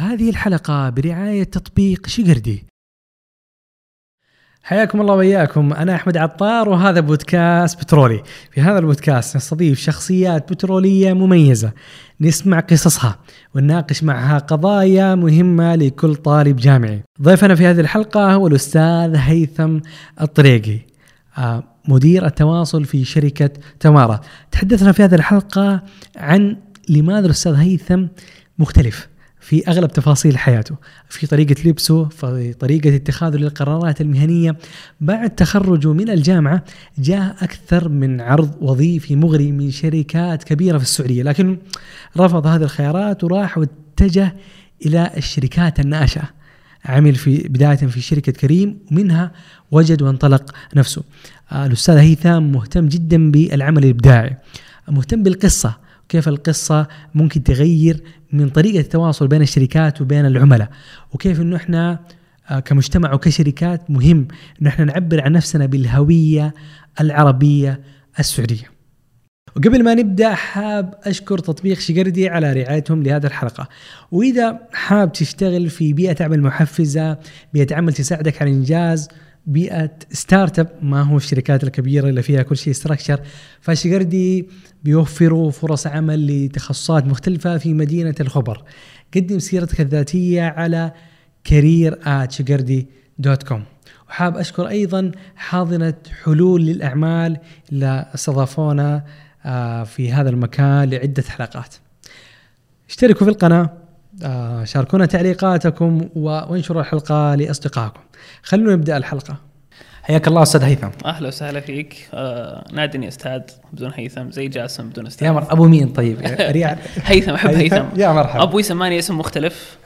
هذه الحلقة برعاية تطبيق شقردي حياكم الله وياكم أنا أحمد عطار وهذا بودكاست بترولي. في هذا البودكاست نستضيف شخصيات بترولية مميزة. نسمع قصصها ونناقش معها قضايا مهمة لكل طالب جامعي. ضيفنا في هذه الحلقة هو الأستاذ هيثم الطريقي آه، مدير التواصل في شركة تمارا. تحدثنا في هذه الحلقة عن لماذا الأستاذ هيثم مختلف. في أغلب تفاصيل حياته، في طريقة لبسه، في طريقة اتخاذه للقرارات المهنية، بعد تخرجه من الجامعة جاء أكثر من عرض وظيفي مغري من شركات كبيرة في السعودية، لكن رفض هذه الخيارات وراح واتجه إلى الشركات الناشئة. عمل في بداية في شركة كريم ومنها وجد وانطلق نفسه. الأستاذ هيثم مهتم جدا بالعمل الإبداعي، مهتم بالقصة، كيف القصة ممكن تغير من طريقة التواصل بين الشركات وبين العملاء وكيف إنه إحنا آه، كمجتمع وكشركات مهم إنه إحنا نعبر عن نفسنا بالهوية العربية السعودية. وقبل ما نبدأ حاب أشكر تطبيق شقردي على رعايتهم لهذه الحلقة وإذا حاب تشتغل في بيئة عمل محفزة بيئة عمل تساعدك على الانجاز بيئة start up ما هو الشركات الكبيرة اللي فيها كل شيء structure فشقردي بيوفروا فرص عمل لتخصصات مختلفة في مدينة الخبر. قدم سيرتك الذاتية على career شقردي dot com وحاب أشكر أيضا حاضنة حلول للأعمال اللي استضافونا آه، في هذا المكان لعدة حلقات. اشتركوا في القناة آه، شاركونا تعليقاتكم وانشروا الحلقة لأصدقائكم. خلونا نبدأ الحلقة. حياك الله أستاذ هيثم. أهلا وسهلا فيك. آه نادني أستاذ بدون هيثم زي جاسم بدون أستاذ. يا مر أبو مين طيب؟ هيثم أحب هيثم. يا مرحبا. أبوي سماني اسم مختلف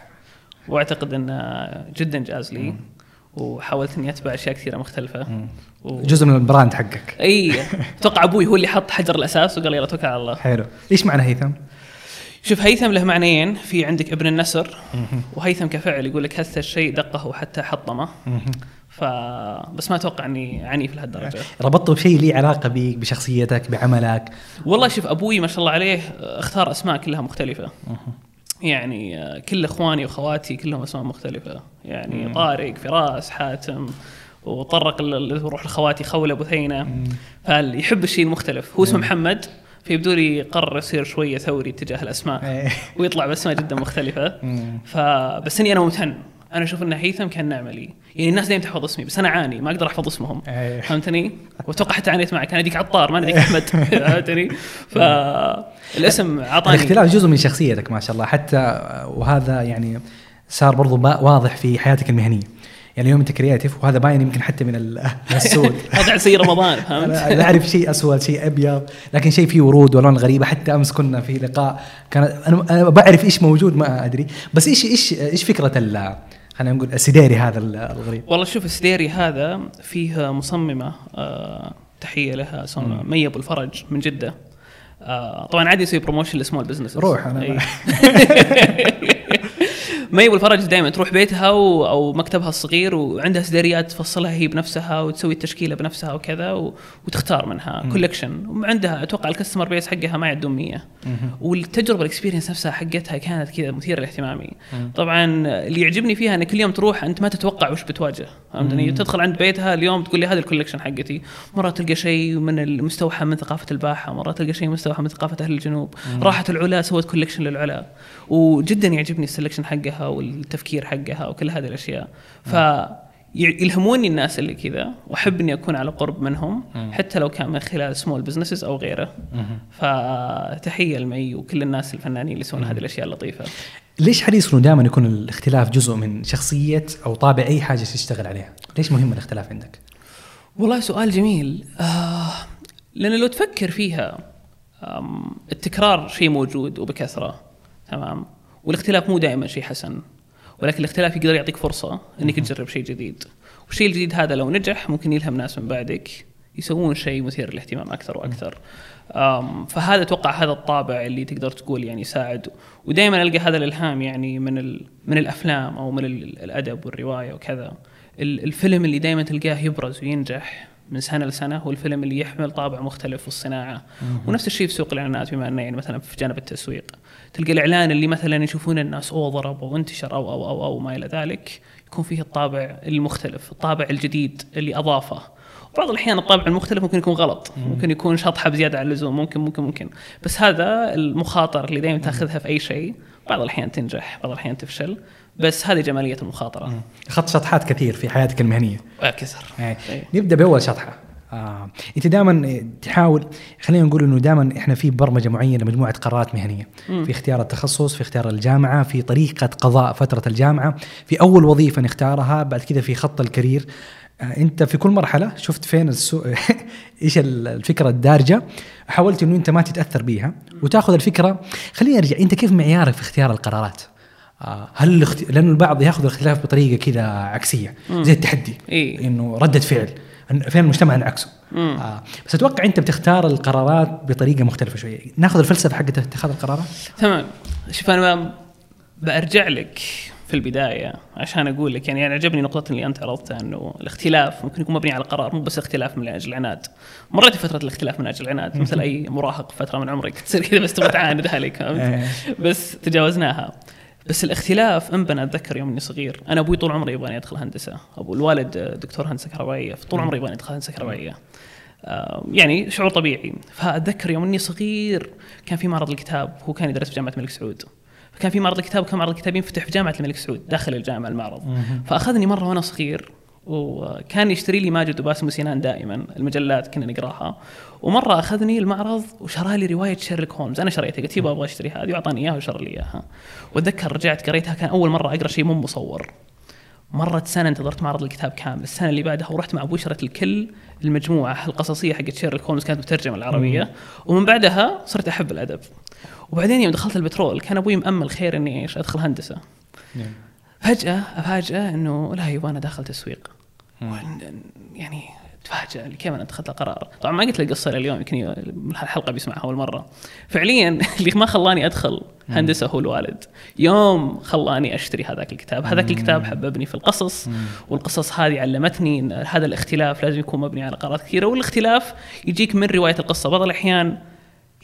وأعتقد إنه جدا جاز لي وحاولت إني أتبع أشياء كثيرة مختلفة. و... جزء من ال brand حقك. اي أتوقع أبوي هو اللي حط حجر الأساس وقال يلا توكل على الله. حلو. إيش معنى هيثم؟ شوف هيثم له معنيين. في عندك ابن النسر. وهيثم كفعل يقول لك هث الشيء دقه حتى حطمه. ف بس ما أتوقع إني عنيف لهالدرجة. ربطته بشيء لي علاقة بك بشخصيتك بعملك؟ والله شوف أبوي ما شاء الله عليه اختار أسماء كلها مختلفة. يعني آه، كل إخواني واخواتي كلهم أسماء مختلفة. يعني طارق فراس حاتم وطرق يروح لخواتي خولة بثينة. فيحب الشيء المختلف هو اسمه محمد. فيبدو لي قرر يصير شوية ثوري تجاه الأسماء. إيه. ويطلع بأسماء جدا مختلفة. فبس إني أنا ممتن. أنا أشوف ان هيثم كان نعمه لي يعني الناس دائما تحفظ اسمي بس أنا اعاني ما أقدر أحفظ اسمهم. إيه. فهمتني؟ وأتوقع حتى عانيت معك. أنا أديك عطار ما اديك احمد فهمتني؟ فالاسم اعطاني الاختلاف جزء من شخصيتك ما شاء الله. حتى وهذا يعني صار برضو واضح في حياتك المهنية. يعني اليوم انت creative وهذا باين يمكن حتى من السود. هذا زي رمضان فهمت؟ أنا أعرف شيء أسود شيء أبيض لكن شيء فيه ورود والوان غريبه حتى أمس كنا في لقاء كان أنا بعرف إيش موجود ما أدري. بس إيش إيش إيش فكرة خلينا نقول السديري هذا الغريب؟ والله شوف السديري هذا فيه مصممة آه تحية لها اسمها مي أبو الفرج من جدة. آه طبعا عادي يسوي promotion ل small business روح أنا مي أبو الفرج دائما تروح بيتها و... أو مكتبها الصغير وعندها سدريات تفصلها هي بنفسها وتسوي التشكيلة بنفسها وكذا و... وتختار منها collection وعندها أتوقع ال customer base حقها ما يعدون 100 والتجربة ال experience نفسها حقتها كانت كذا مثيرة لاهتمامي طبعا اللي يعجبني فيها ان كل يوم تروح أنت ما تتوقع وش بتواجه. فهمتني؟ تدخل عند بيتها اليوم تقول لي هذه ال collection حقتي. مرات تلقى شيء من المستوحى من ثقافة الباحة مرات تلقى شيء مستوحى من ثقافة أهل الجنوب. راحت العلا سوت collection للعلا. وجدا يعجبني ال selection حقها والتفكير حقها وكل هذه الأشياء. ف يلهموني الناس اللي كذا وأحب إني أكون على قرب منهم حتى لو كان من خلال small businesses أو غيره. فتحيه لمي وكل الناس الفنانين اللي يسوون هذه الأشياء اللطيفة. ليش حريص إنه دائما يكون الاختلاف جزء من شخصية أو طابع أي حاجة تشتغل عليها؟ ليش مهم الاختلاف عندك؟ والله سؤال جميل. آه لأن لو تفكر فيها التكرار شيء موجود وبكثرة. تمام. والاختلاف مو دائما شيء حسن ولكن الاختلاف يقدر يعطيك فرصة إنك تجرب شيء جديد. والشيء الجديد هذا لو نجح ممكن يلهم ناس من بعدك يسوون شيء مثير للاهتمام أكثر وأكثر. فهذا أتوقع هذا الطابع اللي تقدر تقول يعني يساعد. ودائما ألقى هذا الإلهام يعني من من الأفلام أو من الأدب والرواية وكذا. الفيلم اللي دائما تلقاه يبرز وينجح من سنة لسنة هو الفيلم اللي يحمل طابع مختلف في الصناعة. ونفس الشيء في سوق الإعلانات بما أنه يعني مثلا في جانب التسويق. تلقى الإعلان اللي مثلا يشوفون الناس اوه ضرب أو انتشر أو أو أو أو ما إلى ذلك يكون فيه الطابع المختلف الطابع الجديد اللي أضافه. بعض الأحيان الطابع المختلف ممكن يكون غلط ممكن يكون شطحة بزيادة عن اللزوم ممكن ممكن ممكن. بس هذا المخاطره اللي دائما تأخذها في أي شيء بعض الأحيان تنجح بعض الأحيان تفشل. بس هذه جمالية المخاطرة. اخذت شطحات كثير في حياتك المهنية. كثر إيه. نبدأ بأول شطحة. آه. أنت دائما تحاول خلينا نقول إنه دائما إحنا في برمجة معينة مجموعة قرارات مهنية. مم. في اختيار التخصص في اختيار الجامعة في طريقة قضاء فترة الجامعة. في أول وظيفة نختارها بعد كذا في خط الكارير. آه أنت في كل مرحلة شفت فين السوق إيش الفكرة الدارجة؟ حاولت إنه أنت ما تتأثر بيها وتأخذ الفكرة. خليني أرجع أنت كيف معيارك في اختيار القرارات؟ آه، هل الاخت... لأنه البعض ياخذ الاختلاف بطريقة كذا عكسية. زي التحدي إيه. إنه ردة فعل فين المجتمع نعكسه مم. آه. بس أتوقع أنت بتختار القرارات بطريقة مختلفة شوية ناخذ الفلسفة حقت اتخاذ القرارات تمام شوف أنا برجع لك في البداية عشان أقول لك يعني أنا عجبني نقطة اللي أنت عرضتها إنه الاختلاف ممكن يكون مبني على قرار مو بس اختلاف من أجل العناد مريت فتره الاختلاف من أجل العناد مثل أي مراهق فترة من عمرك تصير كذا بس تبغى تعاند عليك؟ إيه. بس تجاوزناها بس الاختلاف انبنى أتذكر يوم إني صغير أنا أبوي طول عمره يبغاني ادخل هندسة. أبو الوالد دكتور هندسة كهربائية فطول عمره يبغاني ادخل هندسة كهربائية. آه، يعني شعور طبيعي. فأتذكر يوم إني صغير كان في معرض الكتاب هو كان يدرس في جامعة الملك سعود. فكان في معرض الكتاب وكان معرض الكتاب ينفتح في جامعة الملك سعود داخل الجامعة المعرض. فأخذني مرة وأنا صغير وكان يشتري لي ماجد وباسم وسنان دائما المجلات كنا نقراها. ومرة أخذني المعرض وشرى لي رواية شيرلوك هولمز. أنا شريتها قلت يبا أبغى اشتري هذه واعطاني إياها وشرى لي إياها. وأتذكر رجعت قريتها كان أول مرة أقرأ شيء مو مصور. مرت سنة انتظرت معرض الكتاب كامل. السنة اللي بعدها ورحت مع شريت الكل المجموعة القصصية حقت شيرلوك هولمز كانت مترجمة العربية. ومن بعدها صرت أحب الأدب. وبعدين يوم دخلت البترول كان أبوي مأمل خير إني إيش أدخل هندسة. فجأة افاجئه إنه لا يبغى أنا داخل تسويق. يعني تفاجأ كيف أنا اتخذت القرار. طبعا ما قلت القصة اليوم يمكن الحلقة بيسمعها أول مرة. فعليا اللي ما خلاني أدخل هندسة هو الوالد. يوم خلاني أشتري هذاك الكتاب. هذاك الكتاب حببني في القصص والقصص هذه علمتني إن هذا الاختلاف لازم يكون مبني على قرارات كثيرة. والاختلاف يجيك من رواية القصة. بعض الأحيان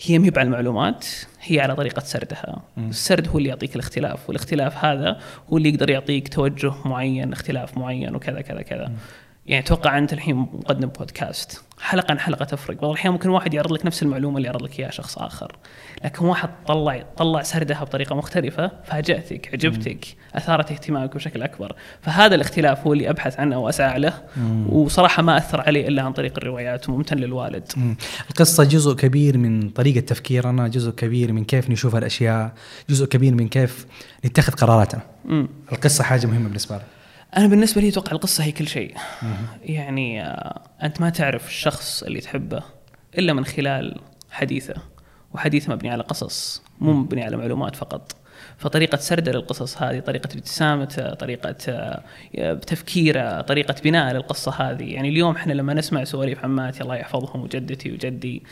هي مهب على المعلومات هي على طريقة سردها. السرد هو اللي يعطيك الاختلاف والاختلاف هذا هو اللي يقدر يعطيك توجه معين اختلاف معين وكذا كذا كذا. يعني أتوقع أنت الحين مقدم بودكاست حلقه عن حلقة تفرق. بعض الأحيان ممكن واحد يعرض لك نفس المعلومة اللي يعرض لك إياها شخص آخر. لكن واحد طلع طلع سردها بطريقة مختلفة فاجأتك عجبتك أثارت اهتمامك بشكل أكبر. فهذا الاختلاف هو اللي أبحث عنه وأسعى له. وصراحة ما أثر علي إلا عن طريق الروايات وممتن للوالد. مم. القصة جزء كبير من طريقة تفكيرنا جزء كبير من كيف نشوف الأشياء جزء كبير من كيف نتخذ قراراتنا. مم. القصة حاجة مهمة بالنسبة لك أنا بالنسبة لي أتوقع القصة هي كل شيء. يعني آه، أنت ما تعرف الشخص اللي تحبه إلا من خلال حديثه وحديث مبني على قصص مو مبني على معلومات فقط. فطريقة سرده للقصص هذه طريقة ابتسامته طريقة آه، تفكيره طريقة بناء للقصة هذه. يعني اليوم إحنا لما نسمع سواليف عماتي الله يحفظهم وجدتي وجدي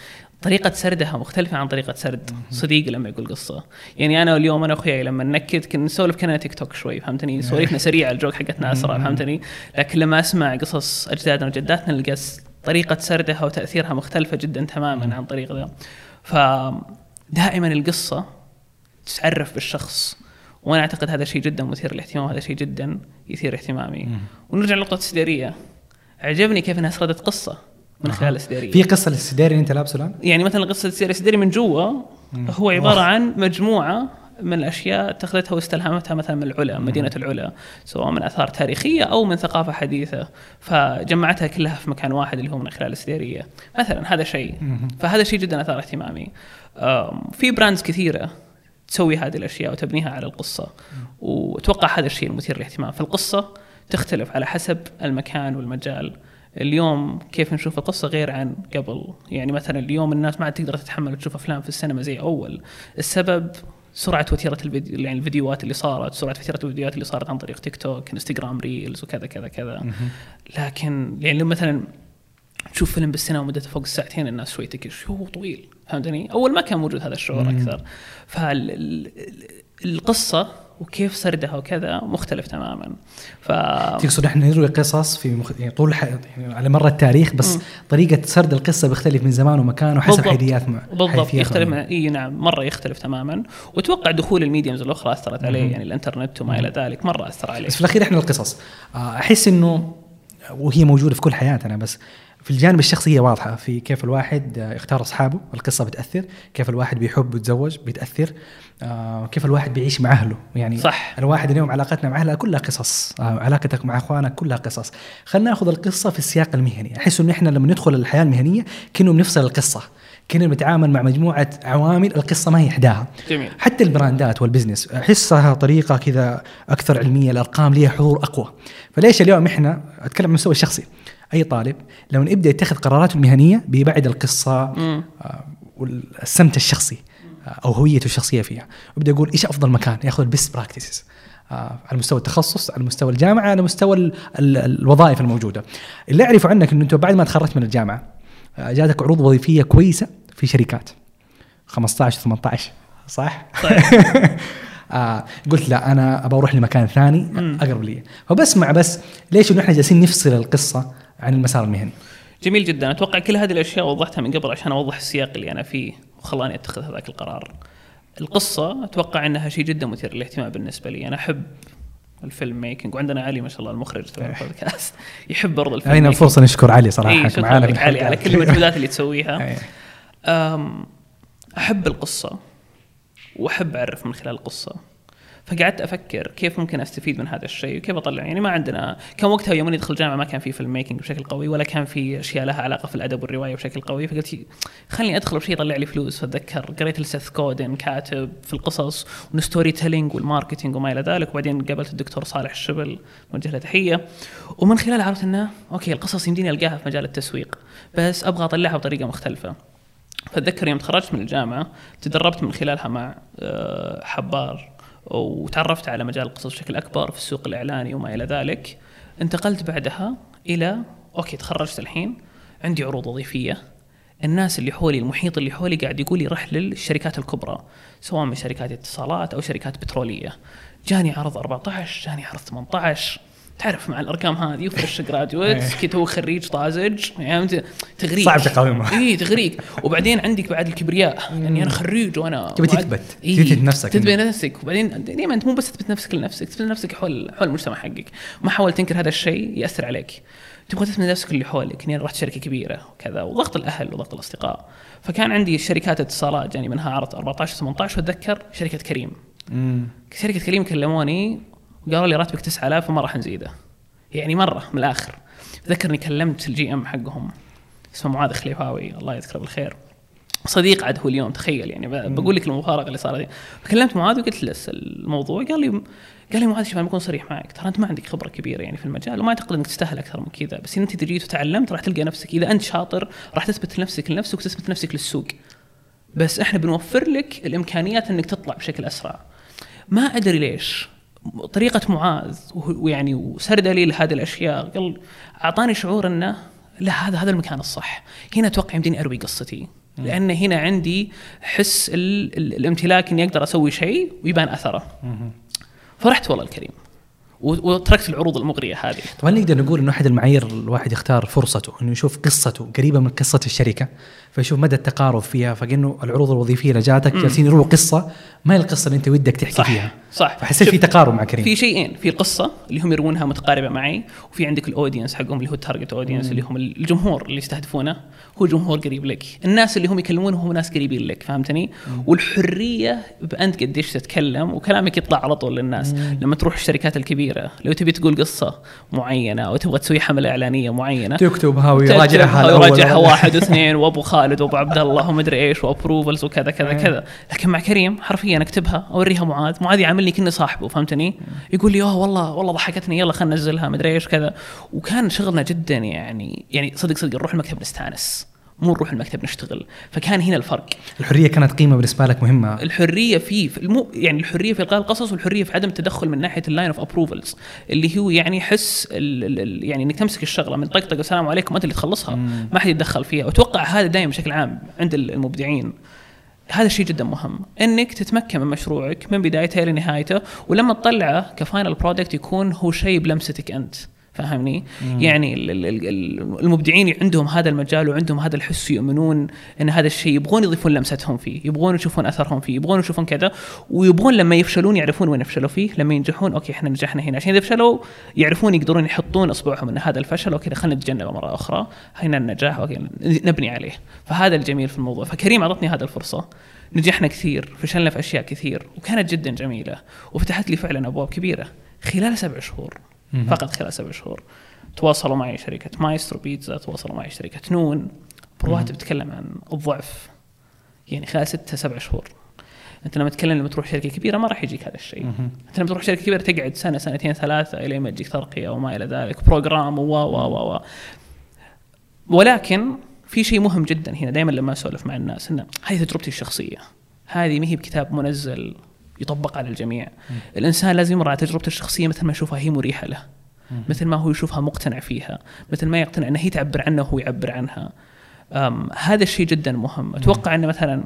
طريقة سردها مختلفة عن طريقة سرد صديقي لما يقول قصة. يعني أنا اليوم أنا وأخوياي لما ننكد كنا نسولف كنا تيك توك شوي فهمتني؟ سواليفنا سريعة الجوك حقتنا أسرع فهمتني؟ لكن لما أسمع قصص أجدادنا وجداتنا نلقى طريقة سردها وتأثيرها مختلفة جدا تماما عن طريق ذا. فدائما القصة تعرف بالشخص وأنا أعتقد هذا شيء جدا مثير للاهتمام هذا شيء جدا يثير اهتمامي. ونرجع لنقطة السديريه عجبني كيف إنها سردت قصة. من خلال السديريه في قصة للسديري اللي أنت لابسه الآن؟ يعني مثلا قصة السديري السديري من جوا هو عبارة عن مجموعة من الأشياء اتخذتها واستلهمتها مثلا من العلا مدينة العلا سواء من آثار تاريخية أو من ثقافة حديثة. فجمعتها كلها في مكان واحد اللي هو من خلال السديريه مثلا هذا شيء. فهذا شيء جدا آثار اهتمامي. في براندز كثيرة تسوي هذه الأشياء وتبنيها على القصة. وأتوقع هذا الشيء المثير للاهتمام. فالقصة تختلف على حسب المكان والمجال. اليوم كيف نشوف القصة غير عن قبل؟ يعني مثلا اليوم الناس ما عاد تقدر تتحمل تشوف أفلام في السينما زي أول. السبب سرعة وتيرة الفيديو يعني الفيديوهات اللي صارت سرعة وتيرة الفيديوهات اللي صارت عن طريق تيك توك إنستغرام reels وكذا كذا كذا. لكن يعني لما مثلا تشوف فيلم بالسينما مدته فوق الساعتين الناس شوي تكش هو طويل فهمتني؟ أول ما كان موجود هذا الشعور أكثر. فالقصة وكيف سردها وكذا مختلف تماما. ف تقصد إحنا نروي قصص في مخ... يعني طول الح... يعني على مر التاريخ بس مم. طريقة سرد القصة بيختلف من زمان ومكان وحسب. حيثيات مع بالضبط. يختلف مع-. إي نعم. مرة يختلف تماما. وأتوقع دخول ال mediums الأخرى أثرت عليه يعني الإنترنت وما إلى ذلك مرة أثر عليه. بس في الأخير إحنا القصص. آه، أحس إنه وهي موجودة في كل حياتنا بس في الجانب الشخصي هي واضحة في كيف الواحد آه، يختار أصحابه القصة بتأثر كيف الواحد بيحب ويتزوج بتأثر آه، كيف الواحد بيعيش مع أهله. يعني صح. الواحد اليوم علاقتنا مع اهلها كلها قصص آه، علاقتك مع أخوانك كلها قصص. خلينا نأخذ القصة في السياق المهني. أحس انه إحنا لما ندخل الحياة المهنية كأنه بنفصل القصة كنا بنتعامل مع مجموعة عوامل القصة ما هي إحداها. جميل. حتى البراندات والبزنس احسها طريقة كذا أكثر علمية الأرقام ليها حضور أقوى. فليش اليوم إحنا أتكلم عن المستوى الشخصي. أي طالب لما يبدأ يتخذ قراراته المهنيه بيبعد القصة. آه، والسمت الشخصي آه، أو هويته الشخصية فيها. ويبدأ يقول إيش أفضل مكان؟ ياخذ ال best practices على مستوى التخصص على مستوى الجامعة على مستوى ال ال الوظائف الموجودة. اللي أعرفه عنك إنه أنت بعد ما تخرجت من الجامعة آه، جاتك عروض وظيفية كويسة في شركات. 15 18 صح؟ آه قلت لا أنا ابى أروح لمكان ثاني. أقرب لي. فبسمع بس ليش إنه إحنا جالسين نفصل القصة عن المسار المهني جميل جدا. أتوقع كل هذه الأشياء وضحتها من قبل عشان أوضح السياق اللي أنا فيه وخلاني أتخذ هذاك القرار. القصة أتوقع إنها شيء جدا مثير للاهتمام بالنسبة لي. أنا أحب الفيلم ميكنج وعندنا علي ما شاء الله المخرج تبع البودكاست. يحب برضه الفيلم هنا. الفرصه نشكر علي صراحة إيه معانا علي على. كل المجهودات اللي تسويها. إيه. أحب القصة وأحب أعرف من خلال القصة. فقعدت أفكر كيف ممكن أستفيد من هذا الشيء وكيف أطلع. يعني ما عندنا كان وقتها يوم ندخل الجامعة ما كان في film making بشكل قوي ولا كان في أشياء لها علاقة في الأدب والرواية بشكل قوي. فقلت خليني أدخل بشيء يطلع لي فلوس فأتذكر قريت لسيث قودن كاتب في القصص وال storytelling وال marketing وما إلى ذلك. وبعدين قابلت الدكتور صالح الشبل نوجه له تحية. ومن خلالها عرفت إنه أوكي القصص يمديني ألقاها في مجال التسويق بس أبغى أطلعها بطريقة مختلفة. فأتذكر يوم تخرجت من الجامعة تدربت من خلالها مع آه، حبار. وتعرفت على مجال القصص بشكل أكبر في السوق الإعلاني وما إلى ذلك انتقلت بعدها إلى أوكي تخرجت الحين عندي عروض وظيفية. الناس اللي حولي المحيط اللي حولي قاعد يقول لي رح للشركات الكبرى سواء من شركات اتصالات أو شركات بترولية. جاني عرض 14 جاني عرض 18 تعرف مع الأرقام هذه و fresh graduate كيتو خريج طازج يعني تغريك. صعب تقاومها. اي تغريك. وبعدين عندك بعد الكبرياء. اني أنا خريج وأنا تبي تثبت، إيه، تثبت نفسك. تثبت نفسك. وبعدين دائما انت مو بس تثبت نفسك لنفسك تثبت نفسك حول حول المجتمع حقك. ما حاول تنكر هذا الشيء يأثر عليك. تبغى تثبت نفسك اللي حولك. اني أنا رحت شركة كبيرة وكذا وضغط الأهل وضغط الأصدقاء. فكان عندي شركات اتصالات جاني منها عرض 14 18 وأتذكر شركة كريم. مم. شركة كريم كلموني وقالوا لي راتبك 9000 وما راح نزيده. يعني مرة من الآخر. اتذكر اني كلمت ال GM حقهم. اسمه معاذ خليفاوي الله يذكره بالخير. صديق عاد هو اليوم تخيل يعني. بقول لك المفارقة اللي صارت. فكلمت معاذ وقلت له الموضوع. قال لي قال لي معاذ شوف أنا بكون صريح معك. ترى أنت ما عندك خبرة كبيرة يعني في المجال وما أعتقد إنك تستاهل أكثر من كذا. بس إن أنت اذا جيت وتعلمت راح تلقى نفسك. إذا أنت شاطر راح تثبت نفسك لنفسك وتثبت نفسك للسوق. بس إحنا بنوفر لك الإمكانيات إنك تطلع بشكل أسرع. ما أدري ليش. طريقة معاذ ويعني وسرده لي لهذه الأشياء. قال أعطاني شعور إنه لا هذا هذا المكان الصح. هنا أتوقع يمديني أروي قصتي. لأن هنا عندي حس ال ال الامتلاك إني أقدر أسوي شيء ويبان أثره. فرحت والله الكريم. وتركت العروض المغرية هذه. طبعا نقدر نقول إنه أحد المعايير الواحد يختار فرصته إنه يشوف قصته قريبة من قصة الشركة. فيشوف مدى التقارب فيها فكانه العروض الوظيفية اللي جاتك جالسين يرووا قصة ما هي القصة اللي أنت ودك تحكي صح فيها؟ صح. فحسيت في تقارب مع كريم. في شيئين في القصة اللي هم يروونها متقاربة معي وفي عندك ال audience حقهم اللي هو ال target audience اللي هم الجمهور اللي يستهدفونه هو جمهور قريب لك. الناس اللي هم يكلمونه هم ناس قريبين لك فهمتني؟ والحرية بأنت قديش تتكلم وكلامك يطلع على طول للناس. لما تروح الشركات الكبيرة لو تبي تقول قصة معينة أو تبغى تسوي حملة إعلانية معينة تكتبها ويراجعها ويراجعها. واحد واثنين وأبو خالد وأبو عبد الله ومدري إيش و approvals وكذا كذا كذا. لكن مع كريم حرفيا أكتبها أوريها معاذ. معاذ يعاملني كني صاحبه فهمتني؟ يقول لي أوه والله والله ضحكتني يلا خلينا ننزلها مدري إيش كذا. وكان شغلنا جدا يعني يعني صدق صدق نروح المكتب نستانس. مو نروح المكتب نشتغل. فكان هنا الفرق. الحرية كانت قيمة بالنسبة لك مهمة. الحرية في في المو يعني الحرية في القاء القصص والحرية في عدم التدخل من ناحية ال line of approvals اللي هو يعني حس ال ال ال يعني إنك تمسك الشغلة من طقطقة السلام عليكم أنت اللي تخلصها. ما حد يتدخل فيها. وأتوقع هذا دائما بشكل عام عند المبدعين. هذا الشيء جدا مهم. إنك تتمكن من مشروعك من بدايته إلى نهايته ولما تطلعه ك final product يكون هو شيء بلمستك أنت. فاهمني؟ يعني ال- ال- ال- المبدعين عندهم هذا المجال وعندهم هذا الحس يؤمنون إن هذا الشيء يبغون يضيفون لمستهم فيه، يبغون يشوفون أثرهم فيه، يبغون يشوفون كذا ويبغون لما يفشلون يعرفون وين فشلوا فيه، لما ينجحون أوكي إحنا نجحنا هنا، عشان إذا فشلوا يعرفون يقدرون يحطون أصبعهم إن هذا الفشل أوكي خلينا نتجنبه مرة أخرى، هنا النجاح أوكي نبني عليه، فهذا الجميل في الموضوع، فكريم أعطتني هذه الفرصة. نجحنا كثير، فشلنا في أشياء كثير، وكانت جدا جميلة، وفتحت لي فعلا أبواب كبيرة خلال سبع شهور. فقط خلال سبع شهور. تواصلوا معي شركة مايسترو بيتزا تواصلوا معي شركة نون. برواتب تتكلم عن الضعف. يعني خلال ستة سبع شهور. أنت لما تتكلم لما تروح شركة كبيرة ما راح يجيك هذا الشيء. أنت لما تروح شركة كبيرة تقعد سنة سنتين ثلاثة إلى ما تجيك ترقية وما إلى ذلك. بروجرام و و و و ولكن في شيء مهم جدا هنا دائما لما أسولف مع الناس انه هذه تجربتي الشخصية. هذه ما هي بكتاب منزل يطبق على الجميع. الإنسان لازم يمر على تجربته الشخصية مثل ما يشوفها هي مريحة له. مثل ما هو يشوفها مقتنع فيها. مثل ما يقتنع انها هي تعبر عنه وهو يعبر عنها هذا الشيء جدا مهم. أتوقع إنه مثلا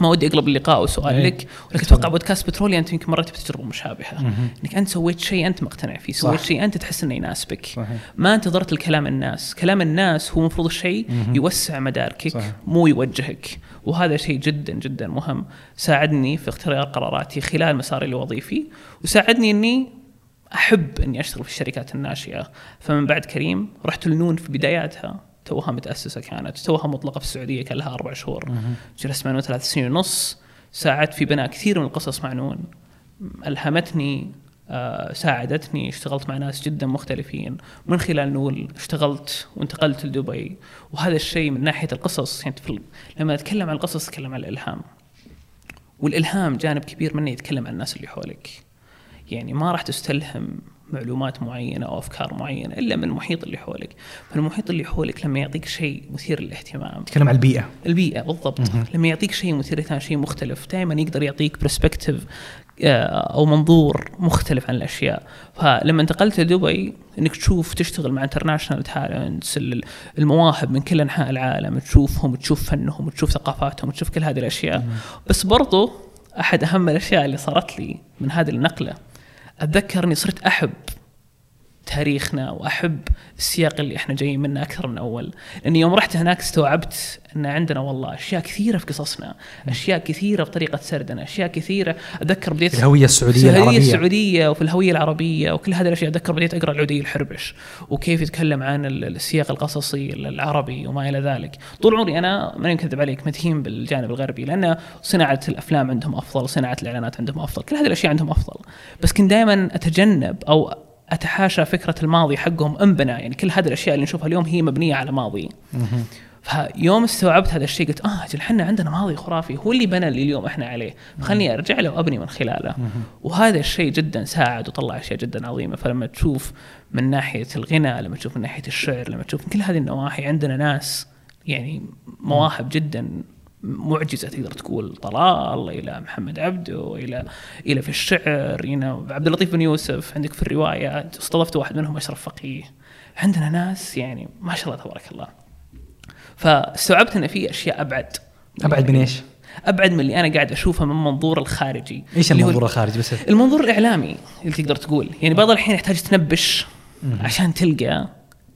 ما ودي أقلب اللقاء وسؤال إيه. لك ولكن أتوقع بودكاست بترولي أنت يمكن مريت بتجربه مشابهة. إنك أنت سويت شيء أنت مقتنع فيه سويت صح. شيء أنت تحس إنه يناسبك. صحيح. ما انتظرت الكلام الناس. كلام الناس هو المفروض الشيء يوسع مداركك صحيح. مو يوجهك. وهذا شيء جدا جدا مهم. ساعدني في اختيار قراراتي خلال مساري الوظيفي وساعدني إني أحب إني أشتغل في الشركات الناشئة. فمن بعد كريم رحت لنون في بداياتها. توها متأسسة كانت. توها مطلقة في السعودية كان لها أربع شهور. جلست مع نون ثلاث سنين ونص. ساعدت في بناء كثير من القصص مع نون. ألهمتني آه، ساعدتني اشتغلت مع ناس جدا مختلفين. من خلال نول اشتغلت وانتقلت لدبي. وهذا الشيء من ناحية القصص. يعني في لما أتكلم عن القصص أتكلم عن الإلهام. والإلهام جانب كبير منه يتكلم عن الناس اللي حولك. يعني ما راح تستلهم معلومات معينة أو أفكار معينة إلا من المحيط اللي حولك. فالمحيط اللي حولك لما يعطيك شيء مثير للاهتمام. تكلم عن البيئة. البيئة بالضبط. لما يعطيك شيء مثير للاهتمام شيء مختلف دائما يقدر يعطيك perspective أو منظور مختلف عن الأشياء. فلما انتقلت لدبي إنك تشوف تشتغل مع international talents المواهب من كل أنحاء العالم تشوفهم تشوف فنهم تشوف ثقافاتهم تشوف كل هذه الأشياء. بس برضو أحد أهم الأشياء اللي صارت لي من هذه النقلة أتذكر إني صرت أحب تاريخنا وأحب السياق اللي إحنا جايين منه أكثر من أول، لأني يوم رحت هناك استوعبت أن عندنا والله أشياء كثيرة في قصصنا، أشياء كثيرة في طريقة سردنا، أشياء كثيرة. أتذكر بديت الهوية السعودية في الهوية العربية. السعودية وفي الهوية العربية وكل هذه الأشياء. أتذكر بديت أقرأ العودي الحربش وكيف يتكلم عن ال- السياق القصصي العربي وما إلى ذلك. طول عمري أنا ماني مكذب عليك مدهين بالجانب الغربي لأن صناعة الأفلام عندهم أفضل صناعة الإعلانات عندهم أفضل كل هذه الأشياء عندهم أفضل. بس كنت دائما أتجنب أو أتحاشى فكرة الماضي حقهم انبنى يعني كل هذه الأشياء اللي نشوفها اليوم هي مبنية على ماضي. فيوم استوعبت هذا الشيء قلت آه إجل إحنا عندنا ماضي خرافي هو اللي بنى اللي اليوم إحنا عليه. فخلني أرجع له وأبني من خلاله. وهذا الشيء جدا ساعد وطلع أشياء جدا عظيمة. فلما تشوف من ناحية الغنى لما تشوف من ناحية الشعر لما تشوف من كل هذه النواحي عندنا ناس يعني مواهب جدا معجزة تقدر تقول طلال إلى محمد عبده إلى إلى في الشعر إلى عبد اللطيف بن يوسف عندك في الرواية استضفت واحد منهم أشرف فقيه. عندنا ناس يعني ما شاء الله تبارك الله. فاستوعبت إن في أشياء أبعد. أبعد من إيش؟ أبعد من اللي أنا قاعد أشوفه من منظور الخارجي. إيش المنظور الخارجي بس؟ المنظور الإعلامي اللي تقدر تقول. يعني بعض الحين يحتاج تنبش عشان تلقى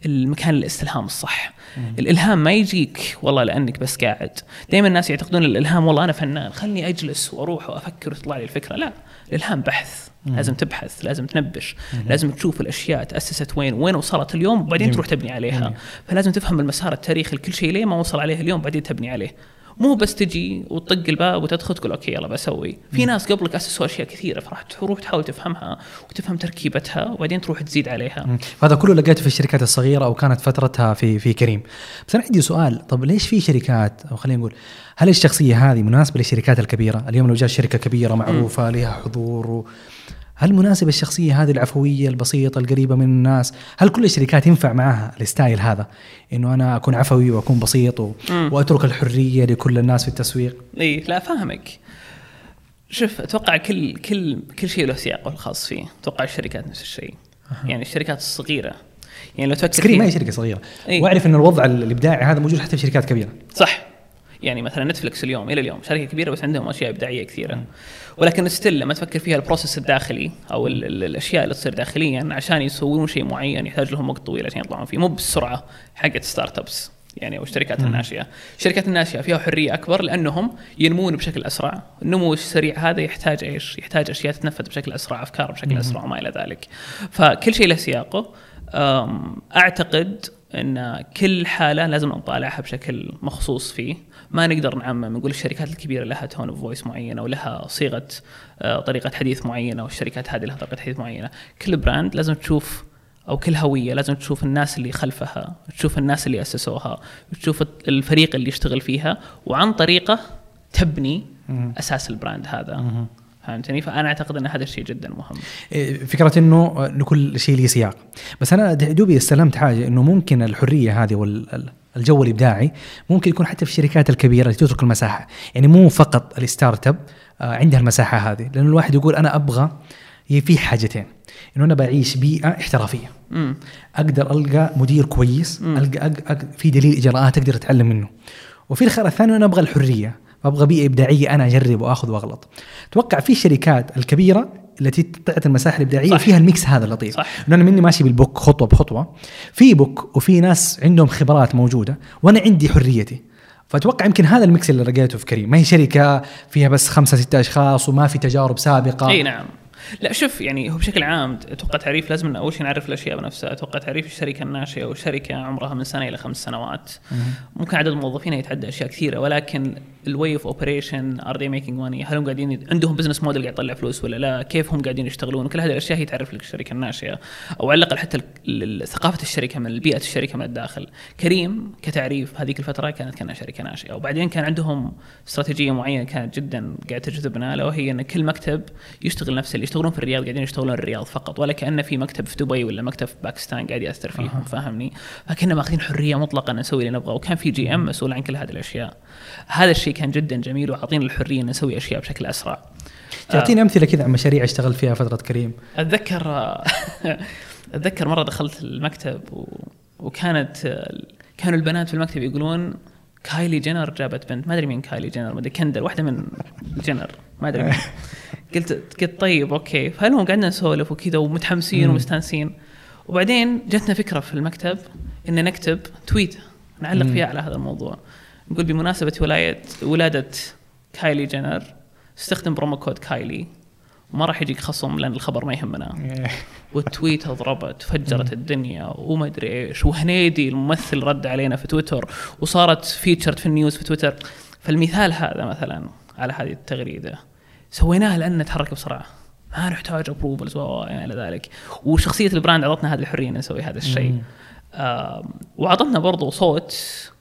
المكان الاستلهام الصح. الإلهام ما يجيك والله لأنك بس قاعد. دائما الناس يعتقدون الإلهام والله أنا فنان خلني أجلس وأروح وأفكر وتطلع لي الفكرة. لا الإلهام بحث. لازم تبحث لازم تنبش لازم تشوف الأشياء تأسست وين وين وصلت اليوم وبعدين. تروح تبني عليها. جميل. فلازم تفهم المسار التاريخي لكل شيء ليه ما وصل عليه اليوم بعدين تبني عليه. مو بس تجي وتطق الباب وتدخل تقول أوكي يلا بسوي. في ناس قبلك أسسوا أشياء كثيرة فراح تروح تحاول تفهمها وتفهم تركيبتها وبعدين تروح تزيد عليها. هذا كله لقيته في الشركات الصغيرة أو كانت فترتها في في كريم. بس أنا عندي سؤال طب ليش في شركات أو خلينا نقول هل الشخصية هذه مناسبة للشركات الكبيرة؟ اليوم لو جاء شركة كبيرة معروفة لها حضور و... هل مناسبة الشخصية هذه العفوية البسيطة القريبة من الناس؟ هل كل الشركات ينفع معها الستايل هذا؟ إنه أنا أكون عفوي وأكون بسيط و... وأترك الحرية لكل الناس في التسويق؟ إي لا فاهمك. شوف أتوقع كل كل كل شيء له سياقه الخاص فيه. أتوقع الشركات نفس الشيء. يعني الشركات الصغيرة. يعني لو تفكر بس كريم ما هي شركة صغيرة. إيه. وأعرف إن الوضع الإبداعي هذا موجود حتى في شركات كبيرة. صح. يعني مثلا نتفلكس اليوم إلى اليوم شركة كبيرة بس عندهم أشياء إبداعية كثيره ولكن still لما تفكر فيها ال process الداخلي أو ال ال الأشياء اللي تصير داخليا عشان يسوون شيء معين يحتاج لهم وقت طويل عشان يطلعون فيه مو بالسرعه حقت startups يعني أو الشركات الناشئة، الشركات الناشئة فيها حرية أكبر لأنهم ينمون بشكل أسرع، النمو السريع هذا يحتاج إيش؟ يحتاج أشياء تتنفذ بشكل أسرع، أفكار بشكل أسرع وما إلى ذلك. فكل شيء له سياقه. أعتقد إن كل حالة لازم نطالعها بشكل مخصوص فيه. ما نقدر نعمم نقول الشركات الكبيرة لها tone of voice معينة ولها صيغة آه، طريقة حديث معينة والشركات هذه لها طريقة حديث معينة. كل brand لازم تشوف أو كل هوية لازم تشوف الناس اللي خلفها تشوف الناس اللي أسسوها تشوف الفريق اللي يشتغل فيها وعن طريقه تبني أساس ال brand هذا. فهمتني؟ فأنا أعتقد إن هذا الشيء جدا مهم. إيه، فكرة إنه انه كل شيء له سياق. بس أنا دوبي استلمت حاجة إنه ممكن الحرية هذه والجو الإبداعي ممكن يكون حتى في الشركات الكبيرة اللي تترك المساحة. يعني مو فقط ال startup آه، عندها المساحة هذه. لأنه الواحد يقول أنا أبغى في حاجتين. إنه أنا بعيش بيئة احترافية. امم أقدر ألقى مدير كويس مم. القى أق... أق... في دليل إجراءات أقدر أتعلم منه. وفي الخيار الثاني أنا أبغى الحرية. أبغى بيئة إبداعية أنا أجرب وأخذ وأغلط. أتوقع في الشركات الكبيرة التي تعطي المساحة الإبداعية صح. فيها ال mix هذا اللطيف. صح. أنا مني ماشي بال book خطوة بخطوة. في book وفي ناس عندهم خبرات موجودة وأنا عندي حريتي. فأتوقع يمكن هذا ال mix اللي لقيته في كريم. ما هي شركة فيها بس خمسة ستة أشخاص وما في تجارب سابقة. إي نعم. لا شوف يعني هو بشكل عام أتوقع تعريف لازم أول شيء نعرف الأشياء بنفسها. أتوقع تعريف الشركة الناشئه والشركة عمرها من سنة إلى خمس سنوات. ممكن عدد موظفينها يتعدى أشياء كثيرة ولكن ال way of operation are they making money هل هم قاعدين عندهم business model قاعد يطلع فلوس ولا لا؟ كيف هم قاعدين يشتغلون؟ وكل هذه الأشياء هي تعرف لك الشركة الناشئة. أو على الأقل حتى ثقافة الشركة من بيئه الشركة من الداخل. كريم كتعريف هذيك الفترة كانت كأنها شركه ناشئة. وبعدين كان عندهم استراتيجية معينة كانت جدا قاعدة تجذبنا الا وهي إن كل مكتب يشتغل نفس اللي يشتغلون في الرياض قاعدين يشتغلون الرياض فقط ولا كانه في مكتب في دبي ولا مكتب في باكستان قاعد يأثر فيهم فاهمني؟ فكنا ماخذين حرية مطلقه إن نسوي اللي نبغاه وكان في جي إم مسؤول عن كل هذه الأشياء. هذا الشيء كان جدا جميل وعطينا الحرية إن نسوي أشياء بشكل أسرع. تعطيني أمثلة كذا عن مشاريع اشتغلت فيها فترة كريم. أتذكر أتذكر مرة دخلت المكتب و... وكانت كانوا البنات في المكتب يقولون كايلي جينر جابت بنت ما أدري مين كايلي جينر ما أدري كندل واحدة من جينر ما أدري. قلت قلت طيب أوكي. فالمهم قعدنا نسولف وكذا ومتحمسين ومستانسين. وبعدين جتنا فكرة في المكتب إن نكتب tweet نعلق فيها على هذا الموضوع. نقول بمناسبة ولاية ولادة كايلي جينر استخدم promo code كايلي. وما راح يجيك خصم لأن الخبر ما يهمنا. وال tweet ضربت فجرت الدنيا وما أدري إيش. وهنيدي الممثل رد علينا في تويتر وصارت featured في ال news في تويتر. فالمثال هذا مثلا على هذه التغريدة سويناها لأن نتحرك بسرعة. ما نحتاج approvals وما إلى ذلك. وشخصية ال brand أعطتنا هذه الحرية ان نسوي هذا الشيء. آم، وأعطتنا برضو صوت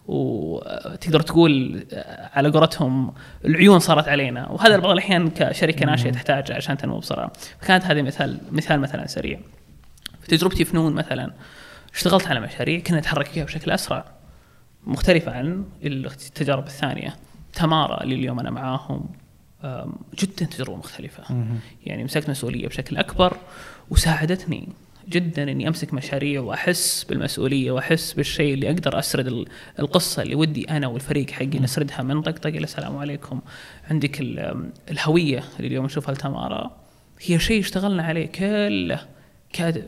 وتقدر تقول على قولتهم العيون صارت علينا. وهذا بعض الأحيان كشركة ناشئة تحتاج عشان تنمو بسرعة. فكانت هذه مثال مثال مثلا سريع. في تجربتي فنون مثلا اشتغلت على مشاريع كنا نتحرك فيها بشكل أسرع مختلفة عن التجارب الثانية. تمارا اللي اليوم أنا معاهم جدا تجربة مختلفة. يعني مسكت مسؤولية بشكل أكبر وساعدتني. جدا إني أمسك مشاريع وأحس بالمسؤولية وأحس بالشيء اللي أقدر أسرد ال- القصة اللي ودي أنا والفريق حقي نسردها من طقطق إلى السلام عليكم. عندك ال- الهوية اللي اليوم نشوفها لتمارا هي شيء اشتغلنا عليه كله.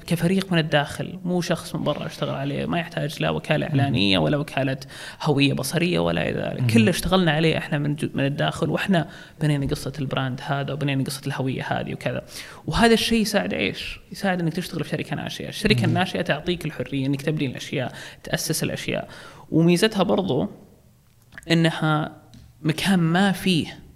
كفريق من الداخل مو شخص من برا اشتغل عليه ما يحتاج لا وكالة إعلانية ولا وكالة هوية بصرية ولا إلى ذلك. كله اشتغلنا عليه إحنا من من الداخل وإحنا بنينا قصة البراند هذا وبنينا قصة الهوية هذه وكذا. وهذا الشيء يساعد إيش؟ يساعد إنك تشتغل في شركة ناشئة، الشركة الناشئه تعطيك الحرية إنك تبني الأشياء تأسس الأشياء. وميزتها برضو إنها مكان ما فيه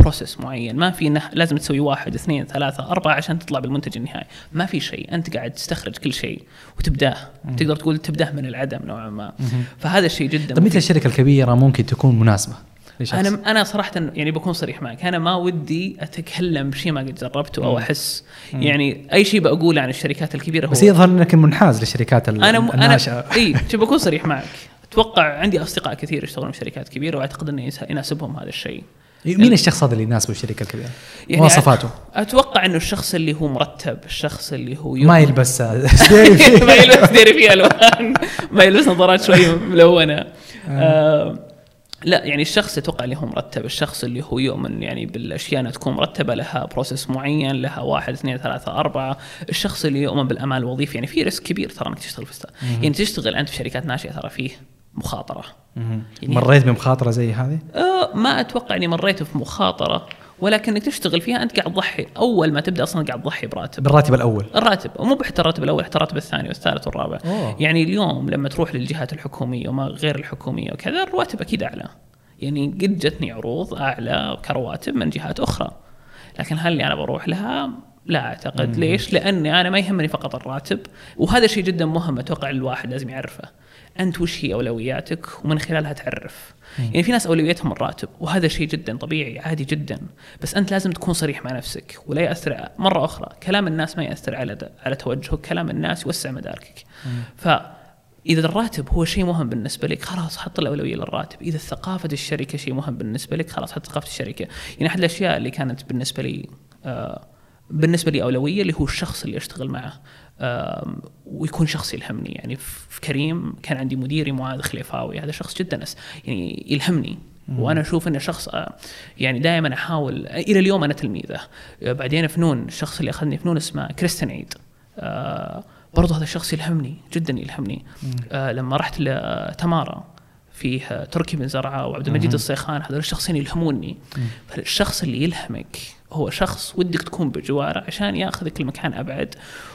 بروسيس معين. ما في انه لازم تسوي واحد اثنين ثلاثة أربعة عشان تطلع بالمنتج النهائي. ما في شيء. أنت قاعد تستخرج كل شيء وتبداه. تقدر تقول تبداه من العدم نوعا ما. فهذا الشيء جدا طب متى مفيد. الشركة الكبيرة ممكن تكون مناسبة لشخص؟ أنا أنا صراحة يعني بكون صريح معك. أنا ما ودي أتكلم بشيء ما قد جربته أو أحس. يعني أي شيء بقوله عن الشركات الكبيرة هو بس يظهر إنك منحاز للشركات أنا م... الناشئة. أنا إي شوف بكون صريح معك. أتوقع عندي أصدقاء كثير يشتغلون في شركات كبيرة وأعتقد إنه يناسبهم هذا الشيء. مين الشخص هذا اللي يناسبه الشركة الكبيرة؟ يعني مواصفاته. أتوقع إنه الشخص اللي هو مرتب الشخص اللي هو ما يلبس. ما يلبس. ديري فيه ألوان. ما يلبس نظارات شوي ملونة. آه، لا يعني الشخص أتوقع اللي هو مرتب الشخص اللي هو يؤمن يعني بالأشياء إنها تكون مرتبة لها process معين لها واحد اثنين ثلاثة أربعة. الشخص اللي يؤمن بالامان الوظيفي يعني في ريسك كبير ترى إنك تشتغل في. يعني تشتغل أنت في شركات ناشئة ترى فيه. مخاطرة. يعني مريت بمخاطرة زي هذه؟ آه ما أتوقع إني مريت في مخاطره ولكن انك تشتغل فيها أنت قاعد تضحي. أول ما تبدأ أصلا قاعد تضحي براتب. بالراتب الأول. الراتب. ومو حتى الراتب الأول حتى الراتب الثاني والثالث والرابع. أوه. يعني اليوم لما تروح للجهات الحكومية وما غير الحكومية وكذا الرواتب أكيد أعلى. يعني قد جتني عروض أعلى كرواتب من جهات أخرى. لكن هل اللي أنا بروح لها؟ لا أعتقد. مم. ليش؟ لأني أنا ما يهمني فقط الراتب. وهذا شيء جدا مهم أتوقع الواحد لازم يعرفه. انت وش هي أولوياتك ومن خلالها تعرف. يعني في ناس أولوياتهم الراتب وهذا شيء جدا طبيعي عادي جدا. بس أنت لازم تكون صريح مع نفسك ولا يأثر مرة أخرى. كلام الناس ما يأثر على على توجهك كلام الناس يوسع مداركك. ف إذا الراتب هو شيء مهم بالنسبة لك خلاص حط الأولوية للراتب. إذا ثقافه الشركة شيء مهم بالنسبة لك خلاص حط ثقافة الشركة. يعني أحد الأشياء اللي كانت بالنسبة لي آه بالنسبة لي أولوية اللي هو الشخص اللي أشتغل معه. ويكون شخص يلهمني. يعني في كريم كان عندي مديري معاذ خليفاوي هذا شخص جدا يعني يلهمني. وأنا أشوف إنه شخص آه، يعني دائما أحاول إلى اليوم أنا تلميذه. بعدين فنون الشخص اللي أخذني فنون اسمه كريستن عيد. آه، برضو هذا الشخص يلهمني جدا يلهمني. آه، لما رحت لتمارا فيه تركي بن زرعة وعبد المجيد الصيخان هذول الشخصين يلهموني. فالشخص اللي يلهمك هو شخص ودك تكون بجواره عشان ياخذك المكان أبعد.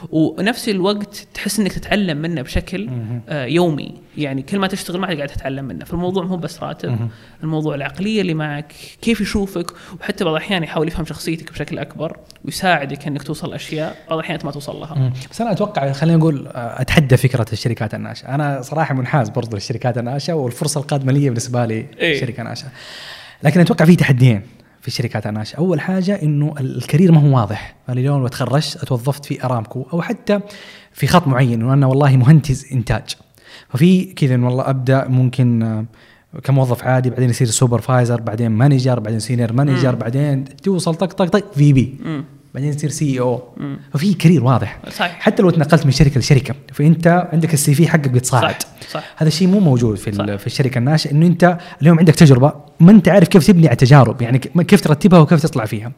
ونفس الوقت تحس إنك تتعلم منه بشكل آه يومي. يعني كل ما تشتغل معه قاعد تتعلم منه. فالموضوع مو بس راتب. الموضوع العقلية اللي معك كيف يشوفك وحتى بعض الأحيان يحاول يفهم شخصيتك بشكل أكبر ويساعدك إنك توصل أشياء بعض الأحيان ما توصل لها. بس أنا أتوقع خلينا نقول آه، أتحدى فكرة الشركات الناشئة، أنا صراحة منحاز برضو للشركات الناشئة والفرصة القادمة لي بالنسبة لي إيه. شركه ناشئه. لكن أتوقع في تحديين. في الشركات الناشئه، أول حاجة إنه ال career ما هو واضح، أنا اليوم لو تخرجت أتوظفت في أرامكو أو حتى في خط معين انه أنا والله مهندس إنتاج. ففي كذا إنه والله أبدأ ممكن آه، كموظف عادي بعدين يصير supervisor بعدين manager بعدين senior manager. بعدين توصل طق طق طق VP. بعدين تصير CEO. ففي career واضح. صحيح. حتى لو تنقلت من شركة لشركة فأنت عندك ال CV حقك بيتصاعد. صح صح. هذا الشيء مو موجود في صح. في الشركة الناشئة إنه أنت اليوم عندك تجربة ما أنت عارف كيف تبني على التجارب يعني كيف ترتبها وكيف تطلع فيها.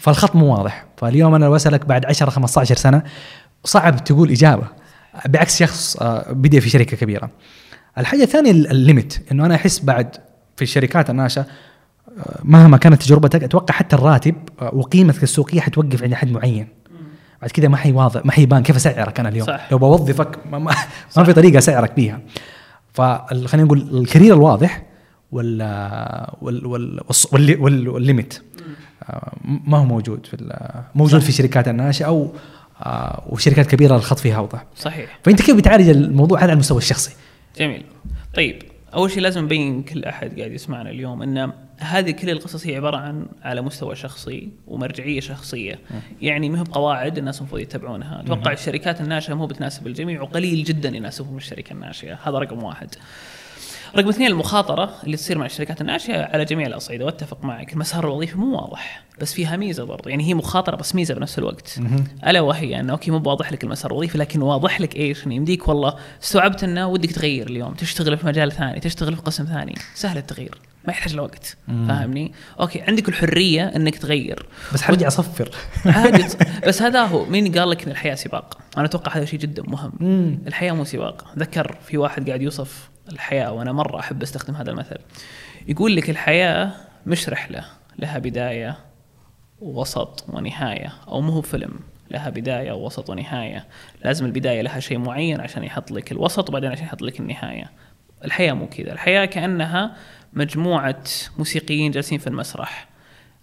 فالخط مو واضح. فاليوم أنا لو اسالك بعد 10 15 سنة صعب تقول إجابة بعكس شخص آه، بدأ في شركة كبيرة. الحاجة الثانية ال- الليمت إنه أنا أحس بعد في الشركات الناشئة مهما كانت تجربتك أتوقع حتى الراتب آه، وقيمتك السوقيه حتوقف عند حد معين. بعد كذا ما حيواضح ما حيبان كيف اسعرك أنا اليوم؟ صح. لو بوظفك ما, ما, ما في طريقة اسعرك بيها. فخلينا نقول الكارير الواضح وال وال وال وال والليمت آه، ما هو موجود في موجود صح. في الشركات الناشئه أو آه، وشركات كبيرة الخط فيها أوضح. صحيح. فأنت كيف بتعالج الموضوع هذا على المستوى الشخصي؟ جميل. طيب أول شيء لازم نبين كل أحد قاعد يسمعنا اليوم ان هذه كل القصص هي عبارة عن على مستوى شخصي ومرجعية شخصية. يعني ما هي بقواعد الناس المفروض يتبعونها. أتوقع الشركات الناشئه مو بتناسب الجميع وقليل جدا يناسبهم الشركة الناشئه هذا رقم واحد. رقم اثنين المخاطرة اللي تصير مع الشركات الناشئة على جميع الأصعدة. وأتفق معك المسار الوظيفي مو واضح بس فيها ميزة برضو. يعني هي مخاطرة بس ميزة بنفس الوقت. ألا وهي أنه أوكي مو بواضح لك المسار الوظيفي لكن واضح لك إيش؟ إنه يمديك والله استوعبت أنه ودك تغير اليوم. تشتغل في مجال ثاني تشتغل في قسم ثاني. سهل التغيير. ما يحتاج لوقت فاهمني؟ أوكي عندك الحرية أنك تغير. بس حرجع أصفر. عادي. بس هذا هو مين قال لك إن الحياة سباق؟ أنا أتوقع هذا شيء جدا مهم. مم. الحياة مو سباق. ذكر في واحد قاعد يوصف الحياة وأنا مرة أحب أستخدم هذا المثل. يقول لك الحياة مش رحلة لها بداية ووسط ونهاية أو مو هو فيلم لها بداية ووسط ونهاية. لازم البداية لها شيء معين عشان يحط لك الوسط وبعدين عشان يحط لك النهاية. الحياة مو كذا. الحياة كأنها مجموعة موسيقيين جالسين في المسرح.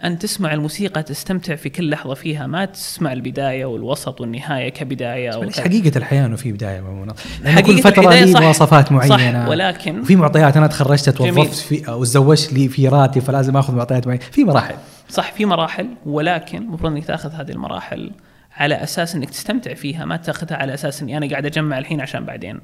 أن تسمع الموسيقى تستمتع في كل لحظة فيها ما تسمع البداية والوسط والنهاية كبداية أو ليش ك- حقيقة الحياة إنه في بداية لأن حقيقة كل فتره لي. مواصفات معينة. صح ولكن وفي معطيات أنا تخرجت. توظفت في أو تزوجت لي في راتب فلازم آخذ معطيات معينة. في مراحل. صح في مراحل ولكن المفروض إنك تأخذ هذه المراحل على أساس إنك تستمتع فيها ما تأخذها على أساس إني أنا قاعد أجمع الحين عشان بعدين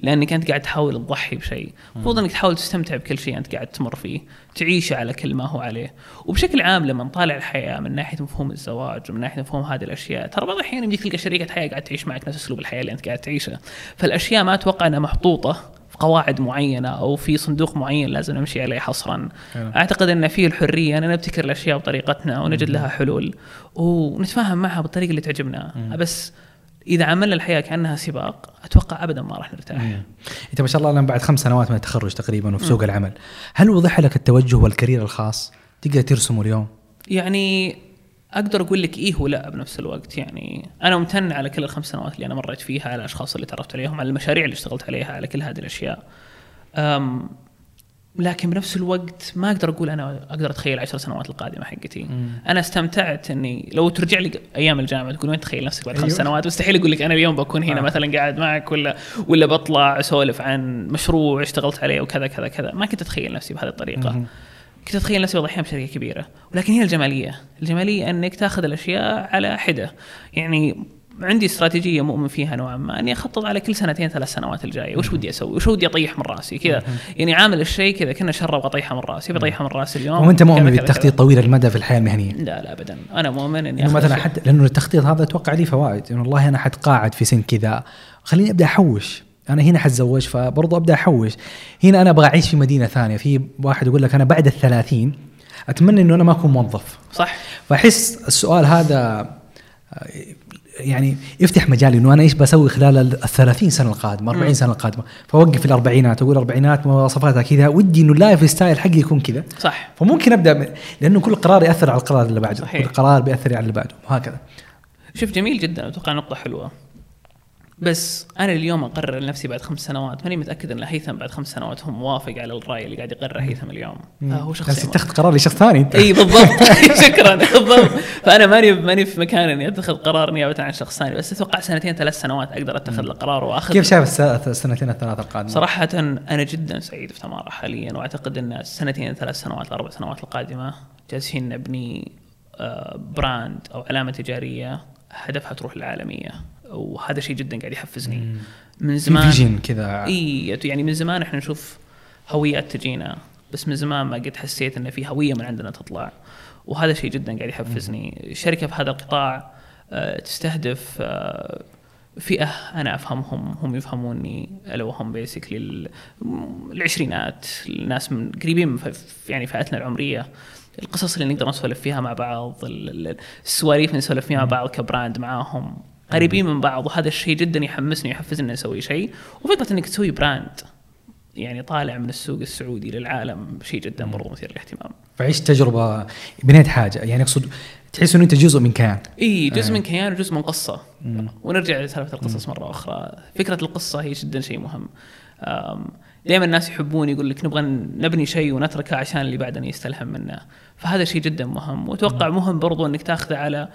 لانك انت قاعد تحاول تضحي بشيء. المفروض إنك تحاول تستمتع بكل شيء أنت قاعد تمر فيه تعيش على كل ما هو عليه. وبشكل عام لما نطالع الحياة من ناحية مفهوم الزواج ومن ناحية مفهوم هذه الأشياء ترى بعض الأحيان يمديك تلقى شريكة حياة قاعد تعيش معك نفس أسلوب الحياة اللي أنت قاعد تعيشه. فالأشياء ما أتوقع إنها محطوطة في قواعد معينة أو في صندوق معين لازم نمشي عليه حصرا. حلو. أعتقد إن فيه الحرية ان نبتكر الأشياء بطريقتنا ونجد لها حلول. ونتفاهم معها بالطريقة اللي تعجبنا. بس إذا عملنا الحياة كأنها سباق أتوقع ابدا ما راح نرتاح. أنت ما شاء الله الان بعد خمس سنوات من التخرج تقريبا وفي سوق العمل. هل وضح لك التوجه والكارير الخاص؟ تقدر ترسمه اليوم؟ يعني أقدر أقول لك إيه ولا بنفس الوقت. يعني أنا ممتن على كل الخمس سنوات اللي أنا مريت فيها على الأشخاص اللي تعرفت عليهم على المشاريع اللي اشتغلت عليها على كل هذه الأشياء. أم لكن بنفس الوقت ما أقدر أقول أنا أقدر أتخيل عشر سنوات القادمة حقتي. أنا استمتعت إني لو ترجع لي أيام الجامعة تقول وين تخيل نفسك بعد خمس أيوه. سنوات؟ مستحيل أقول لك أنا اليوم بكون هنا آه. مثلا قاعد معك ولا ولا بطلع أسولف عن مشروع اشتغلت عليه وكذا كذا كذا. ما كنت أتخيل نفسي بهذه الطريقة. مهم. كنت أتخيل نفسي والله أحيانا بشركة كبيرة. ولكن هي الجمالية. الجمالية إنك تاخذ الأشياء على حدة. يعني عندي استراتيجية مؤمن فيها نوعا ما إني أخطط على كل سنتين ثلاث سنوات الجاية. وش ودي أسوي؟ وش ودي أطيح من رأسي؟ كذا. يعني عامل الشيء كذا كنا شره أبغى اطيحه من رأسي بطيحه من رأسي اليوم. وأنت مؤمن بالتخطيط. طويل المدى في الحياة المهنية؟ لا لا ابدا. أنا مؤمن إني مثلا. حتى لأنه التخطيط هذا أتوقع لي فوائد. انه والله أنا حتقاعد في سن كذا. خليني أبدأ أحوش. أنا هنا حتزوج فبرضه أبدأ أحوش. هنا أنا أبغى أعيش في مدينة ثانية. في واحد يقول لك أنا بعد الثلاثين أتمنى إنه أنا ما أكون موظف. صح. فأحس السؤال هذا يعني يفتح مجال إنه أنا إيش بسوي خلال ال 30 سنة القادمة 40 سنة القادمة. فأوقف في الأربعينات أقول أربعينات مواصفاتها كذا ودي إنه ال lifestyle حقي يكون كذا. صح. فممكن أبدأ م- لأنه كل قرار يأثر على القرار اللي بعده صحيح. كل قرار بيأثر على اللي بعده وهكذا. شوف جميل جدا أتوقع نقطة حلوة. بس أنا اليوم أقرر لنفسي بعد خمس سنوات ماني متأكد إن هيثم بعد خمس سنوات هو موافق على الرأي اللي قاعد يقرره هيثم اليوم. فهو بس شخص اتخذ قرار لشخص ثاني أنت. إي بالضبط. شكرا بالضبط. فأنا ماني ماني في مكان إني أتخذ قرار نيابه عن شخص ثاني بس أتوقع سنتين ثلاث سنوات أقدر أتخذ القرار وأخذ كيف شايف الس- السنتين الثلاث القادمة؟ صراحة أنا جدا سعيد في تمارا حاليا وأعتقد أن السنتين ثلاث سنوات الأربع سنوات القادمة جالسين نبني آه، brand أو علامة تجارية هدفها تروح للعالمية. وهذا شيء جدا قاعد يحفزني. من زمان vision كذا. إي يعني من زمان إحنا نشوف هويات تجينا بس من زمان ما قد حسيت إن في هوية من عندنا تطلع. وهذا شيء جدا قاعد يحفزني. الشركة في هذا القطاع آه، تستهدف آه، فئة أنا أفهمهم هم يفهموني الا وهم basically العشرينات الناس من قريبين من يعني فئتنا العمرية. القصص اللي نقدر نسولف فيها مع بعض ال- ال- السواليف اللي نسولف فيها مع بعض ك brand معاهم. قريبين من بعض وهذا الشيء جدا يحمسني ويحفزني نسوي شيء. وفكرة إنك تسوي brand يعني طالع من السوق السعودي للعالم شيء جدا برضو مثير للاهتمام. فعشت تجربة بنيت حاجة. يعني أقصد تحس إنه أنت جزء من كيان. إي جزء من كيان وجزء من قصة. ونرجع لسالفة القصص مرة أخرى. فكرة القصة هي جدا شيء مهم. دائما الناس يحبون يقول لك نبغى نبني شيء ونتركه عشان اللي بعدنا يستلهم منه. فهذا شيء جدا مهم. وأتوقع مهم برضو إنك تأخذه على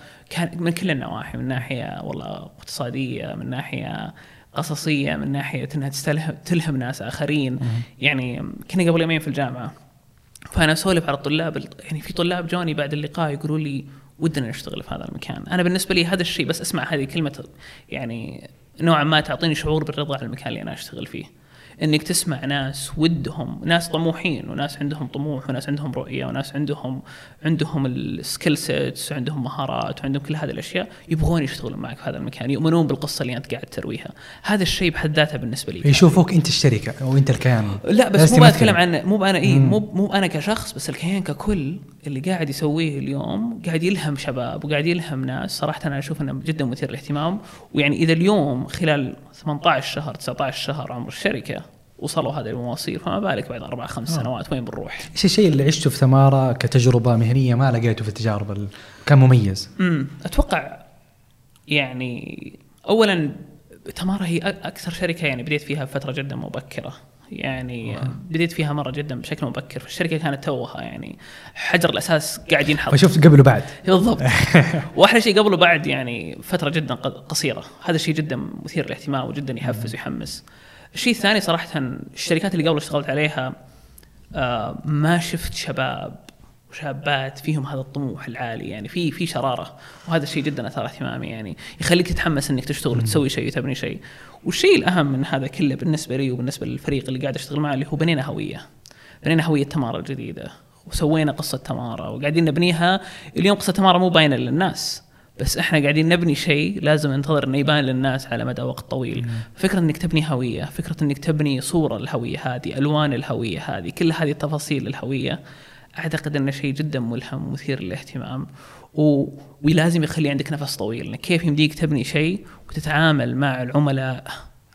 من كل النواحي من ناحية والله اقتصادية من ناحية قصصية من ناحية إنها تستلهم تلهم ناس آخرين. يعني كنا قبل يومين في الجامعة فأنا أسولف على الطلاب يعني في طلاب جوني بعد اللقاء يقولوا لي ودنا نشتغل في هذا المكان. أنا بالنسبة لي هذا الشيء بس أسمع هذه كلمة يعني نوعا ما تعطيني شعور بالرضا على المكان اللي أنا أشتغل فيه. إنك تسمع ناس ودهم ناس طموحين وناس عندهم طموح وناس عندهم رؤية وناس عندهم عندهم ال skill sets وعندهم مهارات وعندهم كل هذه الأشياء يبغون يشتغلون معك في هذا المكان يؤمنون بالقصة اللي أنت قاعد ترويها. هذا الشيء بحد ذاته بالنسبة لي يشوفوك أنت الشركة أو أنت الكيان. لا بس مو. بتكلم عن مو أنا اي. مو مو أنا كشخص بس الكيان ككل اللي قاعد يسويه اليوم قاعد يلهم شباب وقاعد يلهم ناس. صراحة أنا أشوف إنه جدا مثير للاهتمام. ويعني إذا اليوم خلال 18 شهر 19 شهر عمر الشركة وصلوا هذه المواصيل فما بالك بعد أربع خمس آه. سنوات وين بنروح؟ إيش الشيء اللي عشته في ثمارة كتجربة مهنية ما لقيته في التجارب ال- كان مميز امم أتوقع يعني اولا تمارا هي أكثر شركة يعني بديت فيها بفترة جدا مبكرة. يعني بديت فيها مرة جدا بشكل مبكر فالشركة كانت توها يعني حجر الأساس قاعد ينحط. فشفت قبل وبعد بالضبط. وأحلى شيء قبل وبعد يعني فترة جدا قصيرة. هذا الشيء جدا مثير للاهتمام وجدا يحفز ويحمس. الشيء الثاني صراحة الشركات اللي قبل اشتغلت عليها آه، ما شفت شباب وشابات فيهم هذا الطموح العالي يعني في في شرارة. وهذا الشيء جدا أثار اهتمامي يعني يخليك تتحمس إنك تشتغل وتسوي شيء وتبني شيء. والشيء الأهم من هذا كله بالنسبة لي وبالنسبة للفريق اللي قاعد أشتغل معه اللي هو بنينا هوية. بنينا هوية تمارا الجديده وسوينا قصة تمارا وقاعدين نبنيها. اليوم قصة تمارا مو باينة للناس. بس إحنا قاعدين نبني شيء لازم ننتظر إنه يبان للناس على مدى وقت طويل. فكرة إنك تبني هوية فكرة إنك تبني صورة الهويه هذه ألوان الهوية هذه كل هذه التفاصيل الهويه أعتقد إنه شيء جدا ملهم ومثير للاهتمام. و... ولازم يخلي عندك نفس طويل. إنك كيف يمديك تبني شيء وتتعامل مع العملاء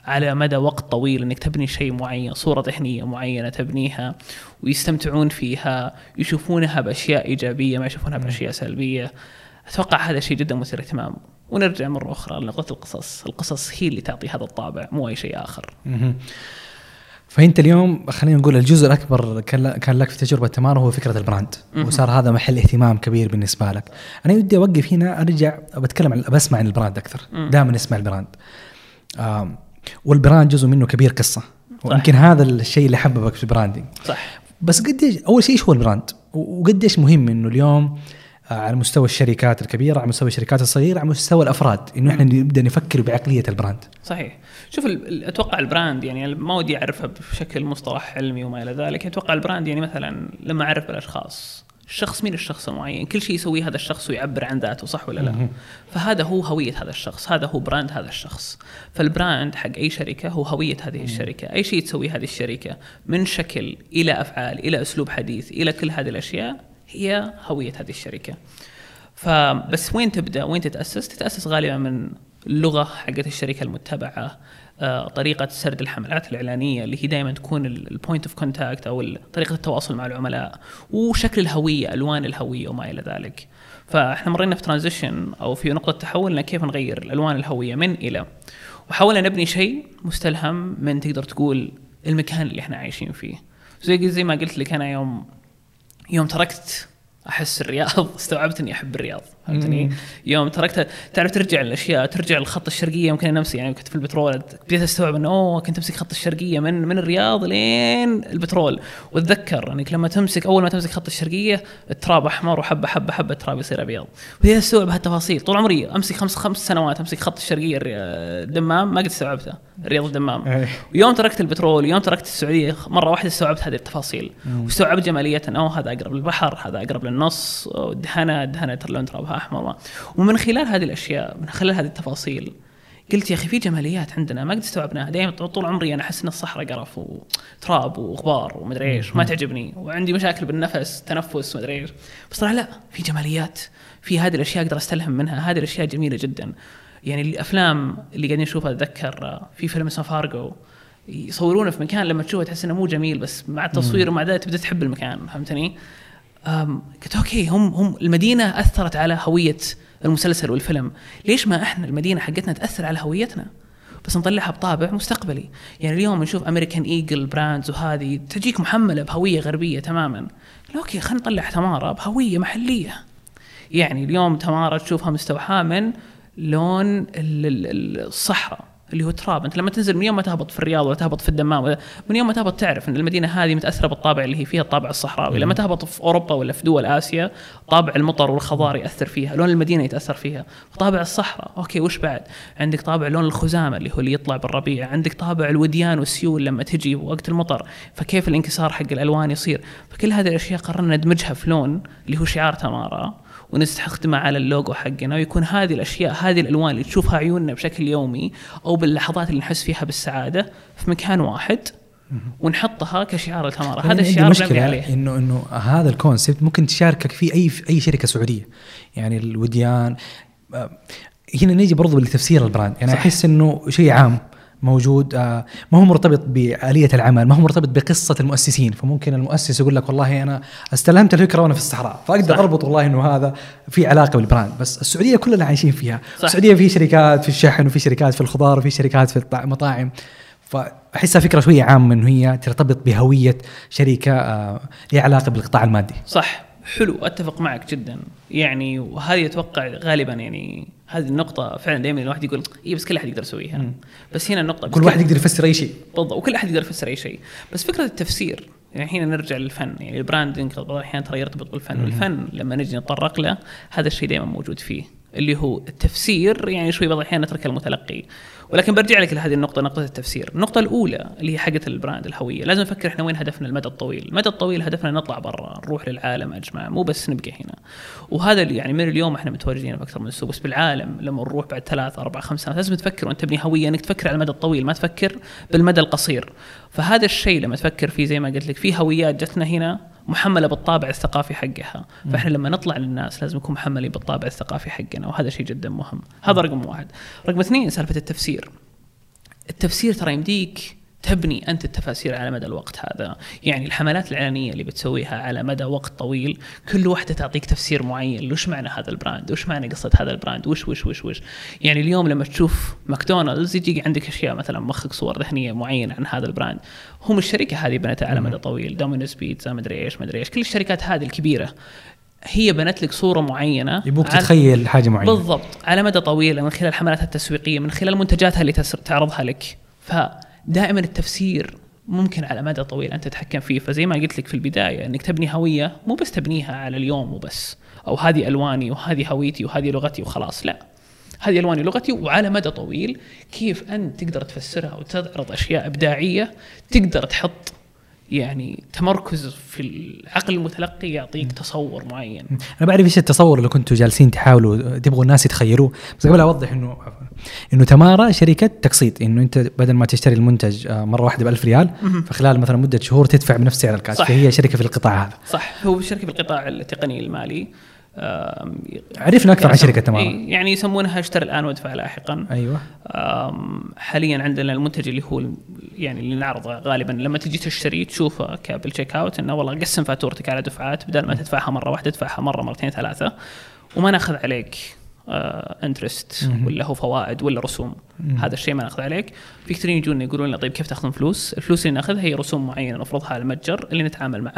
على مدى وقت طويل إنك تبني شيء معين، صورة ذهنية معينة تبنيها ويستمتعون فيها، يشوفونها بأشياء إيجابية ما يشوفونها بأشياء سلبية. أتوقع هذا شيء جدا مثير اهتمام ونرجع مرة أخرى لنقطه القصص، القصص هي اللي تعطي هذا الطابع مو أي شيء آخر. فأنت اليوم خلينا نقول الجزء الأكبر كان لك في تجربة تمارا هو فكرة ال brand. وصار هذا محل اهتمام كبير بالنسبة لك. أنا ودي أوقف هنا أرجع بتكلم عن بسمع عن ال brand أكثر. دائما اسمع ال brand. وال brand جزء منه كبير قصة ويمكن هذا الشيء اللي حببك في ال branding. صح بس قديش أول شيء إيش هو ال brand؟ وقديش مهم إنه اليوم على مستوى الشركات الكبيرة، على مستوى الشركات الصغيرة، على مستوى الأفراد، إنه إحنا نبدأ نفكر بعقلية ال brand. صحيح. شوف أتوقع ال brand يعني ما ودي أعرفها بشكل مصطلح علمي وما إلى ذلك. أتوقع ال brand يعني مثلا لما أعرف بالأشخاص الشخص مين الشخص المعين؟ كل شيء يسويه هذا الشخص ويعبر عن ذاته صح ولا لا. فهذا هو هوية هذا الشخص هذا هو brand هذا الشخص. فال brand حق أي شركة هو هوية هذه الشركة. أي شيء تسويه هذه الشركة من شكل إلى أفعال إلى أسلوب حديث إلى كل هذه الأشياء هي هوية هذه الشركة. فبس وين تبدأ؟ وين تتأسس؟ تتأسس غالبا من اللغة حقت الشركة المتبعة آه، طريقة سرد الحملات الإعلانية اللي هي دائما تكون ال point of contact أو ال- طريقة التواصل مع العملاء وشكل الهوية ألوان الهوية وما إلى ذلك. فإحنا مرينا في ترانزيشن أو في نقطة تحول كيف نغير الألوان الهوية من إلى. وحاولنا نبني شيء مستلهم من تقدر تقول المكان اللي إحنا عايشين فيه. زي زي ما قلت لك أنا يوم يوم تركت أحس الرياض استوعبت إني أحب الرياض. فهمتني؟ يوم تركتها تعرف ترجع الأشياء ترجع الخط الشرقية يمكن نفسي يعني كنت في البترول بديت أستوعب إنه أوه كنت أمسك خط الشرقية من من الرياض لين البترول. وأتذكر إنك لما تمسك أول ما تمسك خط الشرقية التراب أحمر وحبة حبة حبة التراب يصير أبيض. بديت أستوعب هالتفاصيل. طول عمري أمسك خمس خمس سنوات أمسك خط الشرقية الدمام. ما قد استوعبته الرياض الدمام. إيه. ويوم تركت البترول يوم تركت السعودية مرة واحدة استوعبت هذه التفاصيل. واستوعبت جماليه إنه هذا أقرب للبحر هذا أقرب للنص الدهنه الدهنه ترى لون ترابها أحمر. ومن خلال هذه الأشياء من خلال هذه التفاصيل قلت يا أخي في جماليات عندنا ما قد استوعبناها. دائما طول عمري أنا أحس إن الصحراء قرف وتراب وغبار ومدري إيش ما تعجبني. وعندي مشاكل بالنفس تنفس ومدري إيش. بس طلع لا في جماليات في هذه الأشياء أقدر أستلهم منها. هذه الأشياء جميلة جدا. يعني الأفلام اللي قاعدين نشوفها أتذكر في فيلم اسمه فارجو يصورونه في مكان لما تشوفه تحس إنه مو جميل بس مع التصوير ومع ذلك تبدأ تحب المكان فهمتني؟ قلت okay هم هم المدينة أثرت على هوية المسلسل والفيلم، ليش ما إحنا المدينة حقتنا تأثر على هويتنا؟ بس نطلعها بطابع مستقبلي، يعني اليوم نشوف American Eagle brands وهذه تجيك محملة بهوية غربية تماما، okay خلينا نطلع تمارا بهوية محلية. يعني اليوم تمارا تشوفها مستوحاة من لون ال- ال- الصحراء اللي هو تراب. أنت لما تنزل من يوم ما تهبط في الرياض ولا تهبط في الدمام ولا من يوم ما تهبط تعرف إن المدينة هذه متأثرة بالطابع اللي هي فيها الطابع الصحراوي. لما تهبط في أوروبا ولا في دول آسيا طابع المطر والخضار يأثر فيها لون المدينة يتأثر فيها. طابع الصحراء okay وش بعد؟ عندك طابع لون الخزامة اللي هو اللي يطلع بالربيع عندك طابع الوديان والسيول لما تجي وقت المطر فكيف الانكسار حق الألوان يصير؟ فكل هذه الأشياء قررنا ندمجها في لون اللي هو شعار تمارا. ونستخدمها على اللوجو حقنا ويكون هذه الأشياء هذه الألوان اللي تشوفها عيوننا بشكل يومي أو باللحظات اللي نحس فيها بالسعادة في مكان واحد ونحطها كشعار لتمارا هذا عندي الشعار مشكلة عليه. انه إنه هذا ال concept ممكن تشاركك فيه اي في أي شركة سعودية. يعني الوديان آه، هنا نيجي برضو لتفسير ال brand. يعني. أحس إنه شيء عام. موجود آه، ما هو مرتبط بآلية العمل ما هو مرتبط بقصة المؤسسين. فممكن المؤسس يقول لك والله أنا استلمت الفكرة وأنا في الصحراء فأقدر صح. أربط والله أنه هذا في علاقة بالبراند. بس السعودية كلنا عايشين فيها. صح. السعودية في شركات في الشحن وفي شركات في الخضار وفي شركات في المطاعم فأحسها فكرة شوية عامة أنه هي ترتبط بهوية شركة آه، لها علاقة بالقطاع المادي. صح. حلو أتفق معك جدا. يعني وهذه أتوقع غالبا يعني هذه النقطة فعلا دائما الواحد يقول اي بس كل أحد يقدر يسويها. مم. بس هنا النقطة كل واحد يقدر يفسر أي شيء. بالضبط وكل أحد يقدر يفسر أي شيء. بس فكرة التفسير يعني الحين نرجع للفن. يعني ال branding بعض الاحيان ترى يرتبط بالفن والفن لما نجي نتطرق له هذا الشيء دائما موجود فيه. اللي هو التفسير يعني شوي بعض الاحيان نترك المتلقي. ولكن برجع لك لهذه النقطة نقطة التفسير. النقطة الأولى اللي هي حقة ال brand الهوية. لازم نفكر إحنا وين هدفنا المدى الطويل. المدى الطويل هدفنا نطلع برا نروح للعالم اجمع مو بس نبقى هنا. وهذا اللي يعني من اليوم إحنا متواجدين في أكثر من السوق بس بالعالم لما نروح بعد ثلاث أربع خمس سنوات لازم تفكر وأنت تبني هوية إنك تفكر على المدى الطويل ما تفكر بالمدى القصير. فهذا الشيء لما تفكر فيه زي ما قلت لك في هويات جتنا هنا محمله بالطابع الثقافي حقها. فإحنا لما نطلع للناس لازم نكون محملين بالطابع الثقافي حقنا وهذا شيء جدا مهم. هذا رقم واحد. رقم اثنين سالفة التفسير. التفسير ترى يمديك تبني أنت التفاسير على مدى الوقت هذا، يعني الحملات الإعلانية اللي بتسويها على مدى وقت طويل كل واحدة تعطيك تفسير معين، وش معنى هذا ال brand؟ وش معنى قصة هذا ال brand؟ وش وش وش وش؟ يعني اليوم لما تشوف ماكدونالدز يجيك عندك أشياء مثلا مخك صور ذهنية معينة عن هذا ال brand، هم الشركة هذه بنتها على مدى طويل، دومينوز بيتزا مدري إيش مدري إيش، كل الشركات هذه الكبيرة هي بنت لك صورة معينة يبوك تتخيل حاجة معينة. بالضبط. على مدى طويل من خلال حملاتها التسويقية من خلال منتجاتها اللي تعرضها لك. فدائما التفسير ممكن على مدى طويل انت تتحكم فيه. فزي ما قلت لك في البداية إنك تبني هوية مو بس تبنيها على اليوم وبس أو هذه ألواني وهذه هويتي وهذه لغتي وخلاص لا. هذه ألواني لغتي وعلى مدى طويل كيف أنت تقدر تفسرها وتعرض أشياء إبداعية تقدر تحط يعني تمركز في العقل المتلقي يعطيك تصور معين. أنا بعرف إيش التصور اللي كنتوا جالسين تحاولوا تبغوا الناس يتخيلوه بس قبل أوضح إنه إنه تمارا شركة تقسيط إنه أنت بدل ما تشتري المنتج آه، مرة واحدة ب 1000 ريال فخلال مثلا مدة شهور تدفع بنفس سعر الكاش فهي شركة في القطاع هذا. صح. هو شركة في القطاع التقني المالي. عرفنا أكثر عن شركة تمارا يعني يسمونها اشتري الآن وأدفع لاحقا. أيوه. حاليا عندنا المنتج اللي هو يعني اللي نعرضه غالبا. لما تجي تشتري تشوفه بال check out إنه والله قسم فاتورتك على دفعات بدل ما تدفعها مرة واحدة تدفعها مرة مرتين ثلاثة وما ناخذ عليك. interest آه ولا هو فوائد ولا رسوم. مم. هذا الشيء ما ناخذ عليك. في كثيرين يجون يقولون لنا طيب كيف تاخذون فلوس؟ الفلوس اللي ناخذها هي رسوم معينة نفرضها على المتجر اللي نتعامل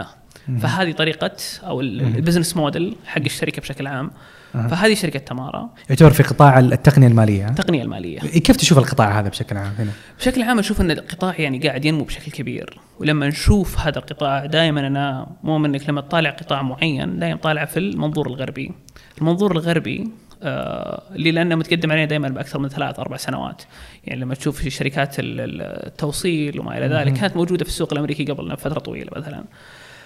مم. فهذه طريقة أو البزنس موديل حق الشركة بشكل عام. فهذه شركة تمارا. يعتبر في قطاع التقنية المالية التقنية المالية. كيف تشوف القطاع هذا بشكل عام هنا؟ بشكل عام أشوف أن القطاع يعني قاعد ينمو بشكل كبير. ولما نشوف هذا القطاع دائما أنا مؤمن إنك لما تطالع قطاع معين دائما طالع في المنظور الغربي. المنظور الغربي اللي لأنه متقدم علينا دائما بأكثر من ثلاث أربع سنوات. يعني لما تشوف شركات التوصيل وما إلى ذلك كانت موجودة في السوق الأمريكي قبل فتره طويلة مثلا.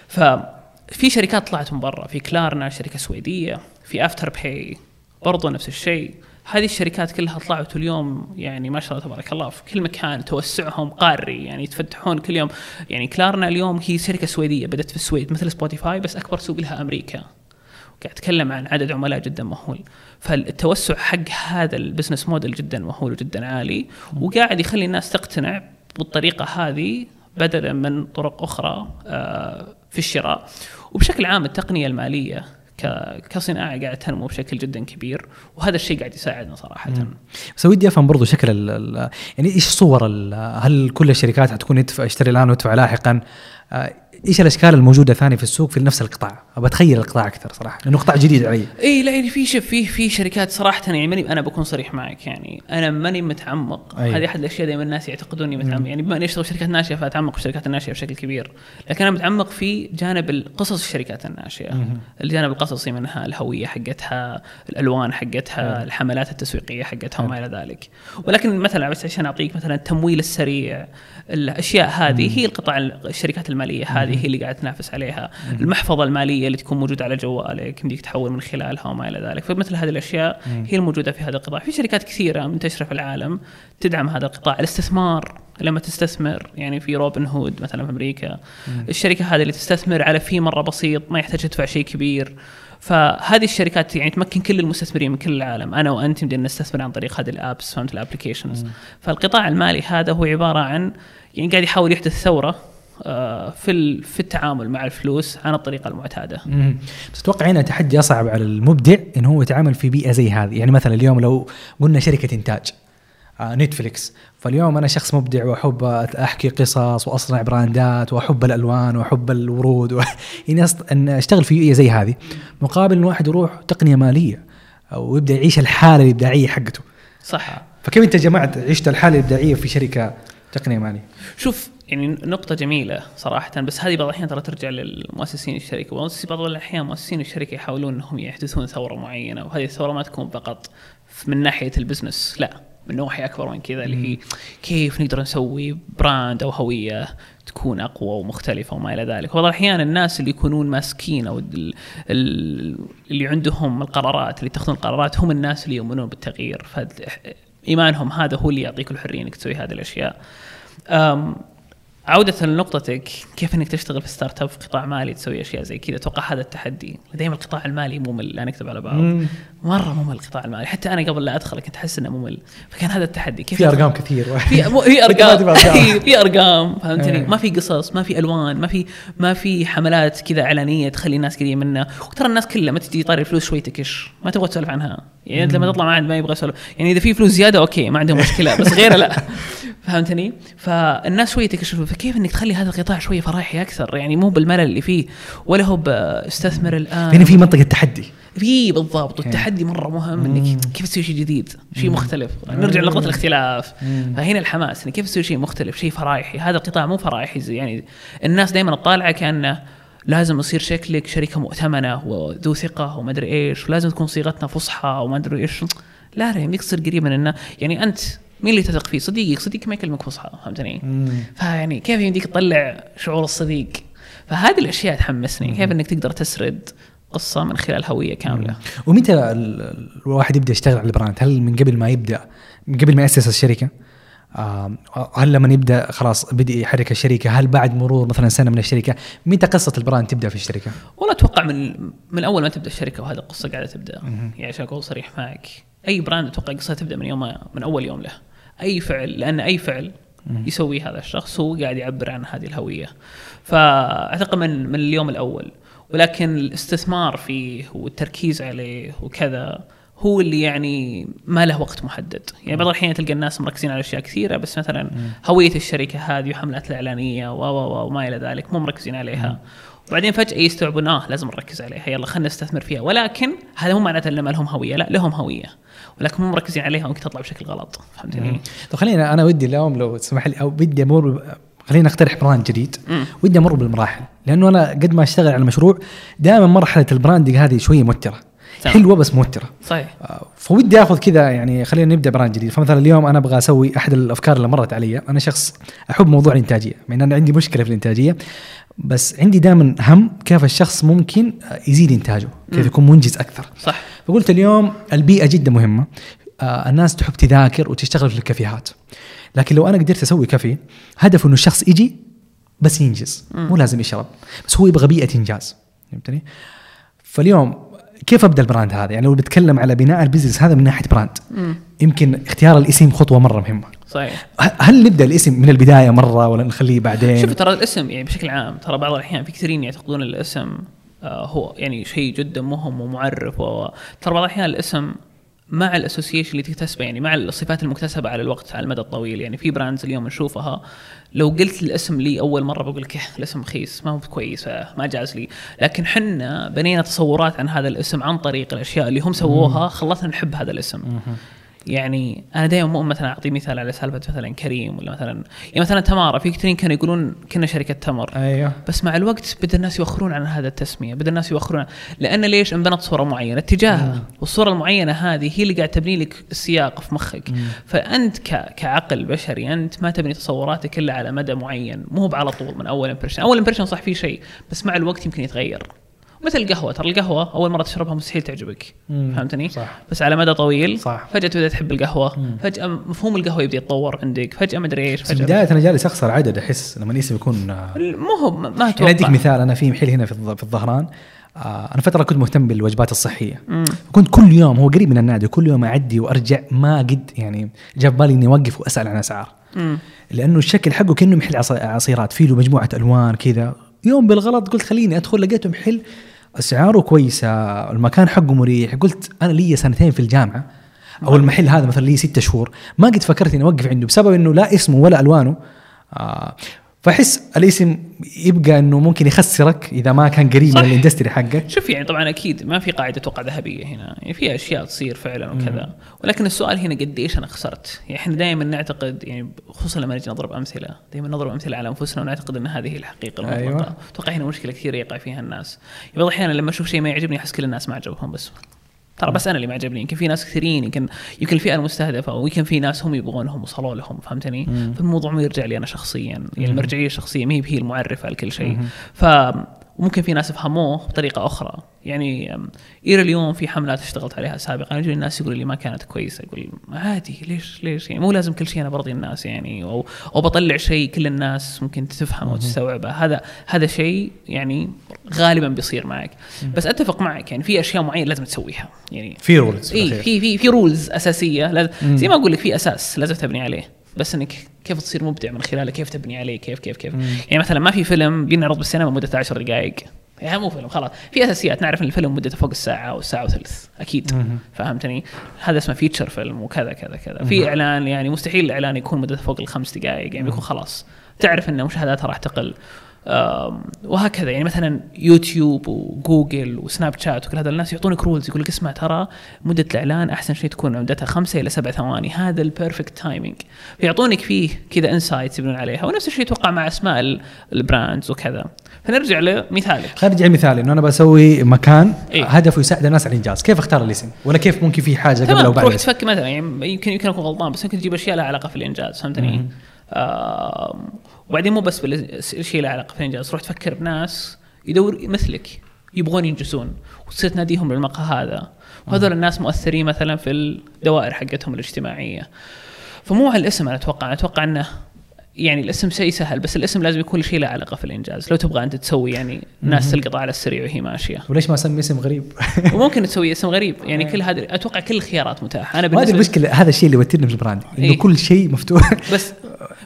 ففي شركات طلعت من برا في كلارنا شركة سويدية في افتر باي برضو نفس الشيء. هذه الشركات كلها طلعت اليوم يعني ما شاء الله تبارك الله في كل مكان توسعهم قاري يعني يتفتحون كل يوم. يعني كلارنا اليوم هي شركة سويدية بدأت في السويد مثل سبوتيفاي بس أكبر سوق لها أمريكا. قاعد أتكلم عن عدد عملاء جدا مهول فالتوسع حق هذا ال business model جدا مهول وجدا عالي وقاعد يخلي الناس تقتنع بالطريقة هذه بدلا من طرق أخرى آه، في الشراء وبشكل عام التقنية المالية كصناعة قاعدة تنمو بشكل جدا كبير وهذا الشيء قاعد يساعدنا صراحة. بس ودي أفهم برضو شكل يعني إيش صور هل كل الشركات حتكون يدفع اشتري الآن وادفع لاحقا؟ إيش الأشكال الموجودة ثاني في السوق في نفس القطاع؟ ابى أتخيل القطاع أكثر صراحة لأنه قطاع جديد علي. إي لا يعني في شوف في في شركات صراحة يعني ماني أنا بكون صريح معك يعني أنا ماني متعمق أيه. هذه أحد الأشياء دائما الناس يعتقدوني متعمق يعني بما إني أشتغل شركات ناشئة فأتعمق في الشركات الناشئة بشكل كبير لكن أنا متعمق في جانب القصص الشركات الناشئة مم. الجانب القصصي منها الهوية حقتها الألوان حقتها مم. الحملات التسويقية حقتها وما إلى ذلك ولكن مثلا بس عشان أعطيك مثلا التمويل السريع الأشياء هذه مم. هي القطاع الشركات المالية هذه هي اللي قاعدة تنافس عليها. المحفظة المالية اللي تكون موجودة على جوالك يمديك تحول من خلالها وما إلى ذلك. فمثل هذه الأشياء هي الموجودة في هذا القطاع. في شركات كثيرة منتشره في العالم تدعم هذا القطاع. الاستثمار لما تستثمر يعني في روبن هود مثلا في أمريكا الشركة هذه اللي تستثمر على في مرة بسيط ما يحتاج تدفع شيء كبير. فهذه الشركات يعني تمكن كل المستثمرين من كل العالم. أنا وأنت يمدينا نستثمر عن طريق هذه ال apps فهمت ال applications. فالقطاع المالي هذا هو عبارة عن يعني قاعد يحاول يحدث ثورة في في التعامل مع الفلوس عن الطريقة المعتادة. بس أتوقع هنا تحدي اصعب على المبدع انه هو يتعامل في بيئة زي هذه، يعني مثلا اليوم لو قلنا شركة إنتاج آه نتفليكس فاليوم أنا شخص مبدع وأحب أحكي قصص وأصنع براندات وأحب الألوان وأحب الورود و... يعني إن أشتغل في بيئة زي هذه مقابل إن واحد يروح تقنية مالية أو يبدأ يعيش الحالة الإبداعية حقته. صح فكيف أنت جمعت عشت الحالة الإبداعية في شركة تقنية مالية شوف يعني نقطة جميلة صراحة بس هذه بعض الأحيان ترى ترجع للمؤسسين الشركة. بعض الأحيان مؤسسين الشركة يحاولون أنهم يحدثون ثورة معينة وهذه الثورة ما تكون فقط من ناحية ال business لا من نواحي أكبر من كذا اللي هي كيف نقدر نسوي brand أو هوية تكون أقوى ومختلفة وما إلى ذلك، وبعض الأحيان الناس اللي يكونون ماسكين أو اللي عندهم القرارات اللي يتخذون القرارات هم الناس اللي يؤمنون بالتغيير، فايمانهم هذا هو اللي يعطيك الحرية إنك تسوي هذه الأشياء. عودة لنقطتك كيف إنك تشتغل في startup في قطاع مالي تسوي أشياء زي كذا؟ أتوقع هذا التحدي. دائما القطاع المالي ممل لا نكذب على بعض. مرة ممل القطاع المالي. حتى أنا قبل لا أدخل كنت أحس إنه ممل. فكان هذا التحدي. كيف في أرقام كثير. في في أرقام. في أرقام. فهمتني؟ إيه. ما في قصص ما في ألوان ما في ما في حملات كذا إعلانية تخلي الناس قريبة منه. وترى الناس كلها ما تجي طاري الفلوس شوي تكش. ما تبغى تسولف عنها. يعني أنت لما تطلع مع ما يبغى يسولف يعني إذا في فلوس زيادة أوكي ما عندهم مشكلة بس غيره لا. فهمتني؟ فالناس شوية تكشف فكيف إنك تخلي هذا القطاع شوية فرحي أكثر؟ يعني مو بالملل اللي فيه ولا هو باستثمر الآن. يعني في منطقة تحدي. في بالضبط. والتحدي مرة مهم إنك كيف تسوي شيء جديد؟ شيء مختلف. نرجع لنقطة الاختلاف. فهنا الحماس إنك كيف تسوي شيء مختلف شيء فرايحي. هذا القطاع مو فرايحي زي يعني الناس دائما تطالعه كأنه لازم يصير شكلك شركه مؤتمنة وذو ثقة وما ادري إيش ولازم تكون صيغتنا فصحى وما ادري إيش لا لا يمديك تصير قريب من الناس يعني أنت مين اللي تثق فيه؟ صديقك، صديقك ما يكلمك فصحى فهمتني؟ فيعني كيف يمديك تطلع شعور الصديق؟ فهذه الأشياء تحمسني، كيف إنك تقدر تسرد قصة من خلال هوية كاملة. ومتى الواحد يبدأ يشتغل على ال brand؟ هل من قبل ما يبدأ من قبل ما يأسس الشركة؟ هل لما يبدأ خلاص بدا يحرك الشركة هل بعد مرور مثلا سنة من الشركة متى قصة ال brand تبدأ في الشركة؟ والله أتوقع من من أول ما تبدأ الشركة وهذه القصة قاعدة تبدأ. يعني عشان اكون صريح معك أي brand أتوقع قصتها تبدأ من يوم من أول يوم له. أي فعل لأن أي فعل يسويه هذا الشخص هو قاعد يعبر عن هذه الهوية. فأعتقد من من اليوم الأول. ولكن الاستثمار فيه والتركيز عليه وكذا هو اللي يعني ما له وقت محدد. يعني بعض الأحيان تلقى الناس مركزين على أشياء كثيرة بس مثلا هوية الشركة هذه وحملات الإعلانية و وما إلى ذلك مو مركزين عليها. وبعدين فجأة يستوعبون آه لازم نركز عليها يلا خلينا نستثمر فيها. ولكن هذا مو معناته ان ما لهم هوية لا لهم هوية ولكن مو مركزين عليها ممكن تطلع بشكل غلط. فهمتني؟ طيب خلينا أنا ودي اليوم لو تسمح لي أو بدي أمر خلينا نقترح brand جديد. ودي أمر بالمراحل لأنه أنا قد ما أشتغل على مشروع دائما مرحلة ال branding هذه شوية موترة. صح. حلوة بس موترة. صحيح. آه، فودي آخذ كذا يعني خلينا نبدأ brand جديد. فمثلا اليوم أنا أبغى أسوي أحد الأفكار اللي مرت علي. أنا شخص أحب موضوع الإنتاجية مع إن أنا عندي مشكلة في الإنتاجية بس عندي دائما هم كيف الشخص ممكن يزيد إنتاجه كيف يكون منجز أكثر. صح. فقلت اليوم البيئة جدا مهمة. آه الناس تحب تذاكر وتشتغل في الكافيهات. لكن لو أنا قدرت أسوي كافي هدفه إنه الشخص يجي بس ينجز مو لازم يشرب بس هو يبغى بيئة إنجاز. فهمتني؟ فاليوم كيف أبدأ ال brand هذا؟ يعني لو بتكلم على بناء ال business هذا من ناحية brand. مم. يمكن اختيار الاسم خطوة مرة مهمة. صحيح. هل نبدأ الاسم من البداية مرة ولا نخليه بعدين؟ شوف ترى الاسم يعني بشكل عام ترى بعض الأحيان في كثيرين يعتقدون الاسم آه هو يعني شيء جدا مهم ومعرف ترى بعض الأحيان الاسم مع ال association اللي تكتسبه يعني مع الصفات المكتسبة على الوقت على المدى الطويل. يعني في brands اليوم نشوفها. لو قلت الاسم لي أول مرة بقول لك الاسم رخيص ما هو كويس ما جاز لي. لكن حنا بنينا تصورات عن هذا الاسم عن طريق الأشياء اللي هم سووها خلتنا نحب هذا الاسم. يعني أنا دائما مؤمن مثلا أعطي مثال على سالفة مثلا كريم ولا مثلا يعني مثلا تمارا في كثيرين كانوا يقولون كنا شركة تمر. أيوه. بس مع الوقت بدأ الناس يوخرون عن هذا التسمية. بدأ الناس يوخرون. لأن ليش؟ انبنت صورة معينة. اتجاه. والصورة المعينة هذه هي اللي قاعد تبني لك السياق في مخك. مم. فأنت ك... كعقل بشري أنت ما تبني تصوراتك إلا على مدى معين. مو على طول من أول impression أول impression صح في شيء بس مع الوقت يمكن يتغير. مثل القهوة ترى القهوة أول مرة تشربها مستحيل تعجبك فهمتني؟ صح. بس على مدى طويل صح. فجأة تبدأ تحب القهوة مم. فجأة مفهوم القهوة يبدأ يتطور عندك فجأة ما أدري إيش فجأة بداية أنا جالس أخسر عدد أحس لما الاسم يكون مو هو ما أتوقع. يعني أديك مثال أنا في محل هنا في الظهران آه أنا فترة كنت مهتم بالوجبات الصحية. مم. كنت كل يوم هو قريب من النادي كل يوم أعدي وأرجع ما قد يعني جاب بالي إني أوقف وأسأل عن أسعار. لأنه الشكل حقه كأنه محل عصيرات فيه له مجموعة ألوان كذا. يوم بالغلط قلت خليني أدخل لقيته محل أسعاره كويسة المكان حقه مريح. قلت أنا لي سنتين في الجامعة أو المحل هذا مثلا لي ستة شهور. ما قد فكرت إني أوقف عنده بسبب إنه لا اسمه ولا ألوانه. آه فاحس الاسم يبقى إنه ممكن يخسرك إذا ما كان قريب من. الاندستري حقك. شوف يعني طبعا أكيد ما في قاعدة أتوقع ذهبية هنا. يعني في أشياء تصير فعلا وكذا. ولكن السؤال هنا قديش أنا خسرت؟ يعني إحنا دائما نعتقد يعني خصوصا لما نجي نضرب أمثلة. دائما نضرب أمثلة على أنفسنا ونعتقد إن هذه هي الحقيقة المطلقة. أيوة. أتوقع هنا مشكلة كثير يقع فيها الناس. بعض الاحيان لما أشوف شيء ما يعجبني أحس كل الناس ما عجبهم بس. ترى بس أنا اللي ما عجبني يمكن في ناس كثيرين يمكن يمكن الفئة المستهدفة ويمكن في ناس هم يبغونهم وصلوا لهم فهمتني؟ فالموضوع ما يرجع لي أنا شخصيا. يعني المرجعيه الشخصيه ما هي المعرفة لكل شيء. ف وممكن في ناس يفهموه بطريقة أخرى. يعني إلى اليوم في حملات اشتغلت عليها سابقا. يجوني الناس يقولوا لي ما كانت كويسة. أقول عادي ليش ليش؟ يعني مو لازم كل شيء أنا برضي الناس يعني أو أو بطلع شيء كل الناس ممكن تفهمه وتستوعبه. هذا هذا شيء يعني غالبا بيصير معك. بس أتفق معك يعني في أشياء معينة لازم تسويها. يعني في rules اي في في في rules أساسية. لازم زي ما أقول لك في أساس لازم تبني عليه. بس إنك كيف تصير مبدع من خلاله؟ كيف تبني عليه؟ كيف كيف كيف؟ يعني مثلا ما في فيلم بينعرض بالسينما مدته 10 دقائق. يعني مو فيلم خلاص. في أساسيات. نعرف إن الفيلم مدته فوق الساعة أو الساعة وثلث. أكيد. فهمتني؟ هذا اسمه feature film وكذا كذا كذا. في إعلان يعني مستحيل الإعلان يكون مدته فوق الخمس دقائق. يعني بيكون خلاص. تعرف ان مشاهداتها راح تقل. وهكذا. يعني مثلا يوتيوب وجوجل وسناب شات وكل هذا الناس يعطونك rules يقول لك اسمع ترى مدة الإعلان أحسن شيء تكون مدتها خمسة إلى سبع ثواني. هذا ال perfect timing فيعطونك فيه كذا insights يبنون عليها. ونفس الشيء يتوقع مع أسماء ال- ال brands وكذا. فنرجع لمثالك. خلينا نرجع مثال إنه أنا بسوي مكان إيه. هدفه يساعد الناس على الإنجاز. كيف أختار الاسم؟ ولا كيف ممكن في حاجة قبل أو بعد؟ تروح؟ تفكر مثلا. يعني يمكن يمكن أكون غلطان بس يمكن تجيب أشياء لها علاقة في الإنجاز. فهمتني؟ وبعدين مو بس بالشيء له علاقة. في الانجاز تروح تفكر بناس يدور مثلك يبغون ينجزون وتصير تناديهم بالمقهى هذا. وهذول الناس مؤثرين مثلا في الدوائر حقتهم الاجتماعية. فمو على الاسم أنا أتوقع. أنا أتوقع إنه يعني الاسم شيء سهل بس الاسم لازم يكون شيء له علاقة في الإنجاز. لو تبغى أنت تسوي يعني ناس تلقط على السريع وهي ماشية. وليش ما أسمي اسم غريب؟ وممكن تسوي اسم غريب. يعني كل هذه أتوقع كل الخيارات متاحة. أنا ما المشكلة هذا الشيء اللي يوترني في ال brand إنه إيه. كل شيء مفتوح. بس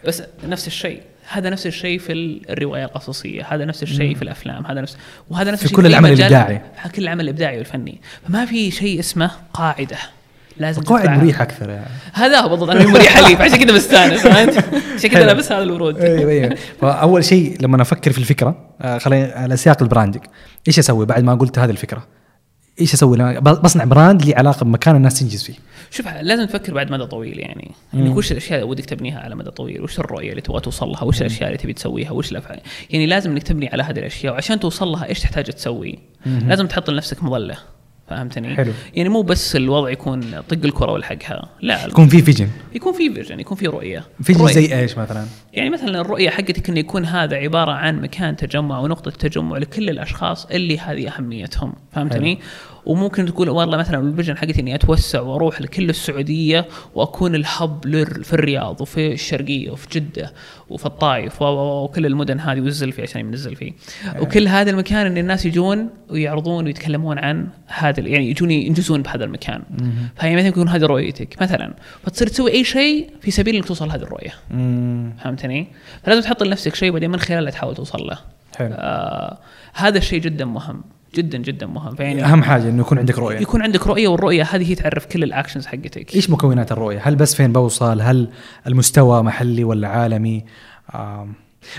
بس نفس الشيء. هذا نفس الشيء في الرواية القصصية هذا نفس الشيء في الأفلام هذا نفس وهذا نفس في الشيء كل العمل الإبداعي. في كل العمل الإبداعي والفني فما في شيء اسمه قاعدة لازم القواعد. مريحة أكثر يعني هذا هو بالضبط أنا مريحة لي فعشان كذا بستأنس فهمت عشان كذا. لابس هذا الورود أيوه أيوه فأول شيء لما أفكر في الفكرة آه، خلينا على سياق ال branding إيش أسوي بعد ما قلت هذه الفكرة؟ إيش أسوي؟ بصنع brand لي علاقة بمكان الناس تنجز فيه. شوف لازم تفكر بعد مدى طويل يعني. انك وش الأشياء اللي ودك تبنيها على مدى طويل؟ وش الرؤية اللي تبغى توصل لها وش الأشياء اللي تبي تسويها؟ وش الأفعال؟ يعني لازم إنك تبني على هذه الأشياء وعشان توصل لها إيش تحتاج تسوي؟ لازم تحط لنفسك مظلة. فهمتني حلو. يعني مو بس الوضع يكون طق الكرة والحقها لا يكون في vision يكون في vision يكون في رؤية vision رؤية- زي إيش مثلا؟ يعني مثلا الرؤية حقتك انه يكون هذا عبارة عن مكان تجمع ونقطة تجمع لكل الأشخاص اللي هذه أهميتهم فهمتني؟ وممكن تقول والله مثلا الفيجن حقتي إني أتوسع وأروح لكل السعودية وأكون الهب في الرياض وفي الشرقية وفي جدة وفي الطائف وكل المدن هذه والزلفي عشان منزل فيه وكل هذا المكان إن الناس يجون ويعرضون ويتكلمون عن هذا يعني يجون ينجزون بهذا المكان. فهي مثلا يكون هذه رؤيتك مثلا فتصير تسوي أي شيء في سبيل إنك توصل هذه الرؤية. فهمتني؟ فلازم تحط لنفسك شيء بعدين من خلاله تحاول توصل له. حلو. آه هذا الشيء جدا مهم. جدا جدا مهم فيعني أهم حاجة إنه يكون عندك رؤية يكون عندك رؤية والرؤية هذه هي تعرف كل الاكشنز حقتك. إيش مكونات الرؤية؟ هل بس فين بوصل؟ هل المستوى محلي ولا عالمي؟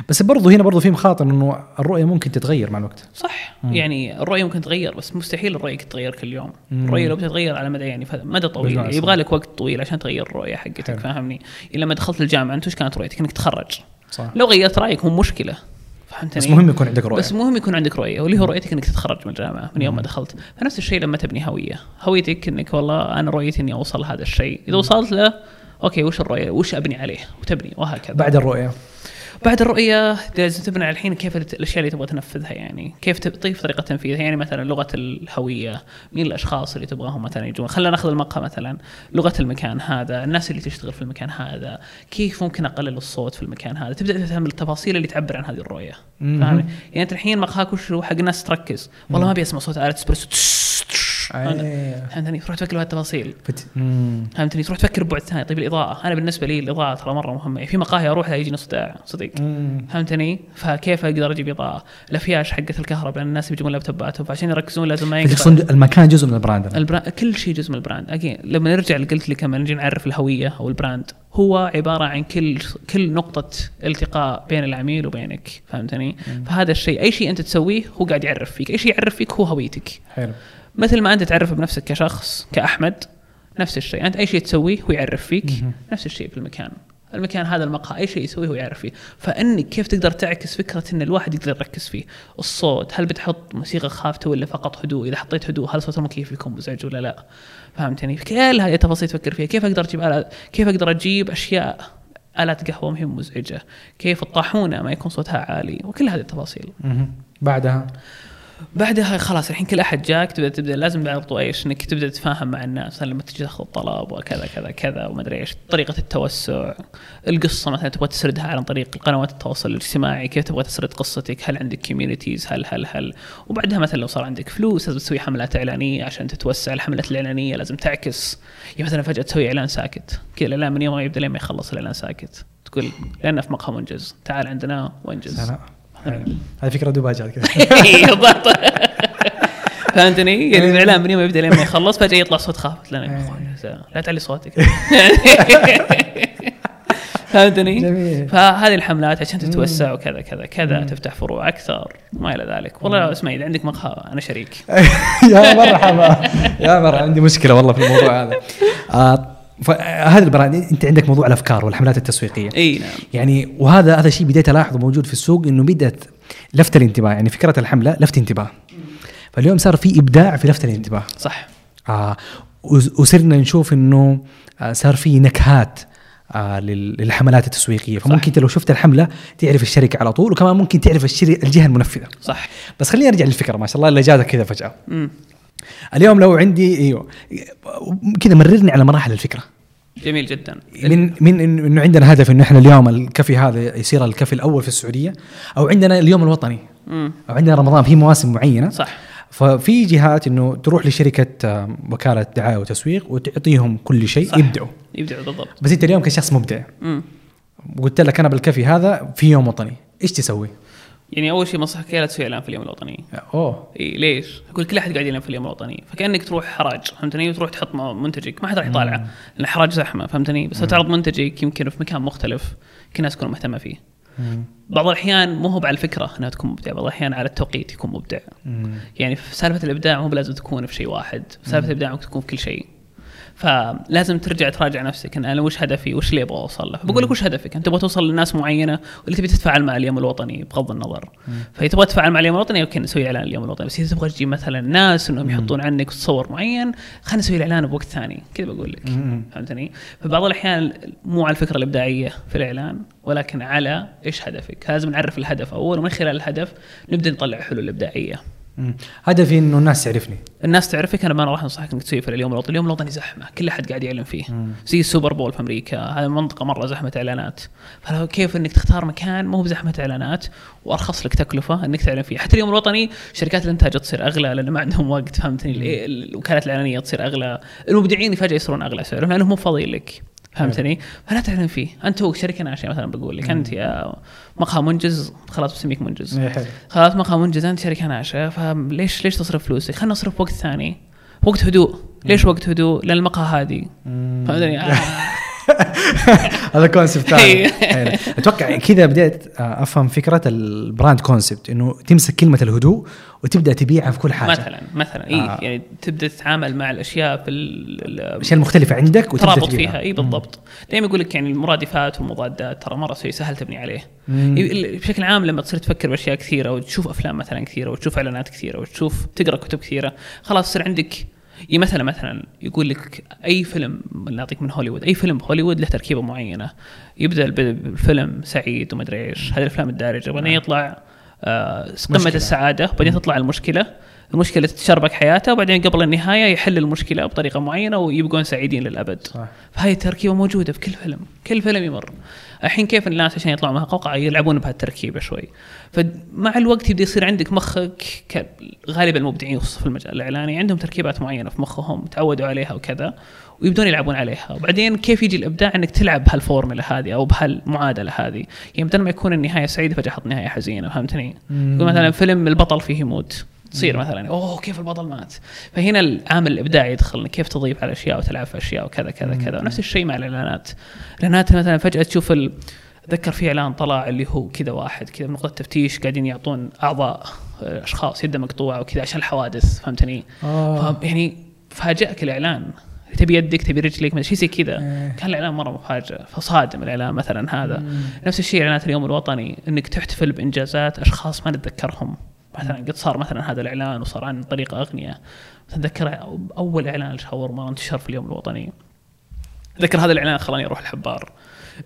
بس برضو هنا برضو في مخاطر إنه الرؤية ممكن تتغير مع الوقت صح يعني الرؤية ممكن تتغير بس مستحيل الرؤية تتغير كل يوم. الرؤية لو بتتغير على مدى يعني مدى طويل. يبغى لك وقت طويل عشان تغير الرؤية حقتك. فاهمني؟ لما دخلت الجامعة أنت وش كانت رؤيتك؟ إنك تتخرج. صح لو غيرت رأيك مو مشكلة. فهمتني؟ بس مهم يكون عندك رؤية. بس مهم يكون عندك رؤية واللي هو رؤيتك إنك تتخرج من الجامعة من يوم ما دخلت. فنفس الشيء لما تبني هوية. هويتك إنك والله أنا رؤيتي إني أوصل هذا الشيء. إذا وصلت له أوكي وش الرؤية؟ وش أبني عليه؟ وتبني وهكذا. بعد الرؤية. بعد الرؤية لازم تبني على الحين كيف الأشياء اللي تبغى تنفذها يعني؟ كيف تعطيك طريقة تنفيذها؟ يعني مثلا لغة الهوية مين الأشخاص اللي تبغاهم مثلا يجون؟ خلينا نأخذ المقهى مثلا. لغة المكان هذا الناس اللي تشتغل في المكان هذا كيف ممكن أقلل الصوت في المكان هذا؟ تبدأ تفهم التفاصيل اللي تعبر عن هذه الرؤية. فاهم يعني أنت الحين مقهاك وش حق ناس تركز. والله ما ابي اسمع صوت آلة اسبريسو. فهمتني تروح تفكر بهالتفاصيل. مم. فهمتني تروح تفكر ببعد ثاني. طيب الإضاءة أنا بالنسبة لي الإضاءة ترى مرة مهمة. يعني في مقاهي أروح لا يجيني صداع مم. فهمتني؟ فكيف أقدر أجيب إضاءة؟ الأفياش حقت الكهرباء لأن الناس بيجيبون لابتوباتهم فعشان يركزون لازم ما ينقطع فتقصد المكان جزء من ال brand. ال brand كل شيء جزء من ال brand. أكيد لما نرجع اللي قلت لك لما نجي نعرف الهوية أو ال brand. هو عبارة عن كل كل نقطة التقاء بين العميل وبينك. فهمتني؟ فهذا الشيء أي شيء أنت تسويه هو قاعد يعرف فيك أي شيء يعرف فيك هو هويتك. حلو. مثل ما أنت تعرف بنفسك كشخص كأحمد نفس الشيء. أنت أي شيء تسويه هو يعرف فيك مهم. نفس الشيء في المكان المكان هذا المقهى أي شيء يسويه هو يعرف فيه. فإنك كيف تقدر تعكس فكرة إن الواحد يقدر يركز فيه؟ الصوت هل بتحط موسيقى خافته ولا فقط هدوء؟ إذا حطيت هدوء هل صوت المكيف يكون مزعج ولا لا؟ فهمتني؟ كل هذه التفاصيل تفكر فيها. كيف أقدر أجيب آلات؟ كيف أقدر أجيب أشياء؟ آلات قهوة ما هي مزعجة كيف الطاحونة ما يكون صوتها عالي؟ وكل هذه التفاصيل. مهم. بعدها؟ بعدها خلاص الحين كل أحد جاك تبدا تبدأ لازم برضو إيش إنك تبدأ تتفاهم مع الناس. لما تجي تاخذ طلب وكذا كذا كذا وما أدري إيش طريقة التوسع القصة مثلا تبغى تسردها عن طريق قنوات التواصل الاجتماعي كيف تبغى تسرد قصتك هل عندك كوميونيتيز هل هل هل؟ وبعدها مثلا لو صار عندك فلوس لازم تسوي حملات إعلانية عشان تتوسع الحملات الإعلانية لازم تعكس. يعني مثلا فجأة تسوي إعلان ساكت كذا الإعلان من يوم ما يبدأ لين ما يخلص الإعلان ساكت. تقول لأن في مقهى منجز. تعال عندنا وانجز. سلام. هذه فكرة دباجات كذا. بالضبط فهمتني؟ يعني الاعلان من يوم يبدأ لين ما يخلص فجأة يطلع صوت خافت. لنا يا إخوان لا تعلي صوتك. فهمتني؟ جميل. فهذه الحملات عشان تتوسع وكذا كذا كذا تفتح فروع أكثر ما إلى ذلك. والله اسمعي اذا عندك مقهى أنا شريك. يا مرحبا. يا مرحبا. عندي مشكلة والله في الموضوع هذا. فهذا ال brand أنت عندك موضوع الأفكار والحملات التسويقية. إي نعم. يعني وهذا هذا شيء بديت الاحظه موجود في السوق إنه بدأت لفت الانتباه يعني فكرة الحملة لفت انتباه. فاليوم صار في إبداع في لفت الانتباه. صح. آه وصرنا نشوف إنه آه صار في نكهات آه لل- للحملات التسويقية. فممكن أنت لو شفت الحملة تعرف الشركة على طول وكمان ممكن تعرف الجهة المنفذة. صح. بس خلينا نرجع للفكرة ما شاء الله اللي جاتك كذا فجأة. اليوم لو عندي أيوه كذا مررني على مراحل الفكرة. جميل جدا. من من إنه عندنا هدف إنه إحنا اليوم الكفي هذا يصير الكفي الأول في السعودية أو عندنا اليوم الوطني أو عندنا رمضان في مواسم معينة. صح. ففي جهات إنه تروح لشركة آه، وكالة دعاية وتسويق وتعطيهم كل شيء صح. يبدعوا. يبدع بالضبط. بس أنت اليوم كشخص مبدع. وقلت لك أنا بالكفي هذا في يوم وطني إيش تسوي؟ يعني أول شيء بنصحك لا تسوي اعلان في اليوم الوطني. أوه. إي ليش؟ يقول كل أحد قاعد يلعب في اليوم الوطني فكأنك تروح حراج فهمتني؟ وتروح تحط منتجك ما حد راح يطالعه لأن الحراج زحمة فهمتني؟ بس لو تعرض منتجك يمكن في مكان مختلف يمكن الناس تكون مهتمة فيه. بعض الأحيان مو هو على الفكرة إنها تكون مبدع بعض الأحيان على التوقيت يكون مبدع. يعني في سالفة الإبداع مو بلازم تكون في شيء واحد سالفة الإبداع ممكن تكون في كل شيء. فلازم ترجع تراجع نفسك إن أنا وش هدفي؟ وش اللي أبغى أوصل له؟ فبقول لك وش هدفك؟ أنت تبغى توصل لناس معينة واللي تبي تتفاعل مع اليوم الوطني بغض النظر. فإذا تبغى تتفاعل مع اليوم الوطني أوكي نسوي إعلان اليوم الوطني. بس إذا تبغى تجيب مثلا ناس إنهم يحطون عنك تصور معين خلينا نسوي الإعلان بوقت ثاني. كذا بقول لك. فهمتني؟ فبعض الأحيان مو على الفكرة الإبداعية في الإعلان ولكن على إيش هدفك؟ لازم نعرف الهدف أول ومن خلال الهدف نبدأ نطلع حلول إبداعية. مم. هدفي إنه الناس تعرفني. الناس تعرفك أنا ما راح أنصحك إنك تسوي في اليوم الوطني، اليوم الوطني زحمة، كل أحد قاعد يعلن فيه. زي ال Super Bowl في أمريكا، هذه منطقة مرة زحمة إعلانات، فلو كيف إنك تختار مكان مو بزحمة إعلانات وأرخص لك تكلفة إنك تعلن فيه، حتى اليوم الوطني شركات الإنتاج تصير أغلى لأن ما عندهم وقت فهمتني، ال- الوكالات الإعلانية تصير أغلى، المبدعين فجأة يصيرون أغلى سعرهم لأنهم مو فاضيين لك. فهمتني؟ فلا تعلن فيه، أنت هو شركه ناشئه مثلا بقول لك أنت يا مقهى منجز خلاص بسميك منجز. إيه،. خلاص مقهى منجز أنت شركه ناشئه فليش ليش تصرف فلوسك؟ خلينا نصرف وقت ثاني وقت هدوء ليش وقت هدوء؟ لأن المقهى هادي فهمتني؟ هذا concept. ثاني حلو. أتوقع كذا بديت أفهم فكرة ال brand concept إنه تمسك كلمة الهدوء وتبدأ تبيعها في كل حاجة مثلا مثلا اي آه. يعني تبدأ تتعامل مع الأشياء في ال- ال- الاشياء المختلفه عندك وتبدأ ترابط تبيعها فيها اي بالضبط دائما يقول لك يعني المرادفات والمضادات ترى مرة شيء سهل تبني عليه مم. بشكل عام لما تصير تفكر بأشياء كثيرة وتشوف أفلام مثلا كثيرة وتشوف إعلانات كثيرة وتشوف تقرأ كتب كثيرة خلاص يصير عندك يعني مثلا مثلا يقول لك أي فيلم نعطيك من هوليوود أي فيلم هوليوود له تركيبة معينة. يبدأ الب- الفيلم سعيد ومدري إيش هذه الأفلام الدارجة. بعدين يطلع آه قمة مشكلة. السعادة. وبعدين تطلع المشكلة. المشكلة تتشربك حياته. وبعدين قبل النهاية يحل المشكلة بطريقة معينة ويبقون سعيدين للأبد. صح. فهي التركيبة موجودة في كل فيلم. كل فيلم يمر. الحين كيف الناس عشان يطلعوا مع قوقعه يلعبون بهالتركيبة شوي. فمع الوقت يبدأ يصير عندك مخك غالبا المبدعين خصوصا في المجال الإعلاني. عندهم تركيبات معينة في مخهم تعودوا عليها وكذا ويبدون يلعبون عليها. وبعدين كيف يجي الإبداع إنك تلعب بهالفورمولا هذه أو بهالمعادلة هذه؟ يعني بدل ما يكون النهاية سعيدة فجأة حط نهاية حزينة فهمتني؟ يقول مثلا فيلم البطل فيه يموت. تصير مثلا أوه كيف البطل مات؟ فهنا العامل الإبداعي يدخل كيف تضيف على أشياء وتلعب في أشياء وكذا كذا كذا. ونفس الشيء مع الإعلانات. الإعلانات مثلا فجأة تشوف ال... أتذكر في إعلان طلع اللي هو كذا واحد كذا بنقطه تفتيش قاعدين يعطون أعضاء آه، أشخاص يده مقطوعة وكذا عشان الحوادث فهمتني؟ آه. يعني فاجئك الإعلان. تبي يدك تبي رجلك ما شيء زي كذا. إيه. كان الإعلان مرة مفاجئ فصادم الإعلان مثلا هذا. نفس الشيء إعلانات اليوم الوطني إنك تحتفل بإنجازات أشخاص ما نتذكرهم. مثلا قد صار مثلا هذا الإعلان وصار عن طريق اغنياء أتذكر أول إعلان الشاورما انتشر في اليوم الوطني. أتذكر هذا الإعلان خلاني أروح الحبار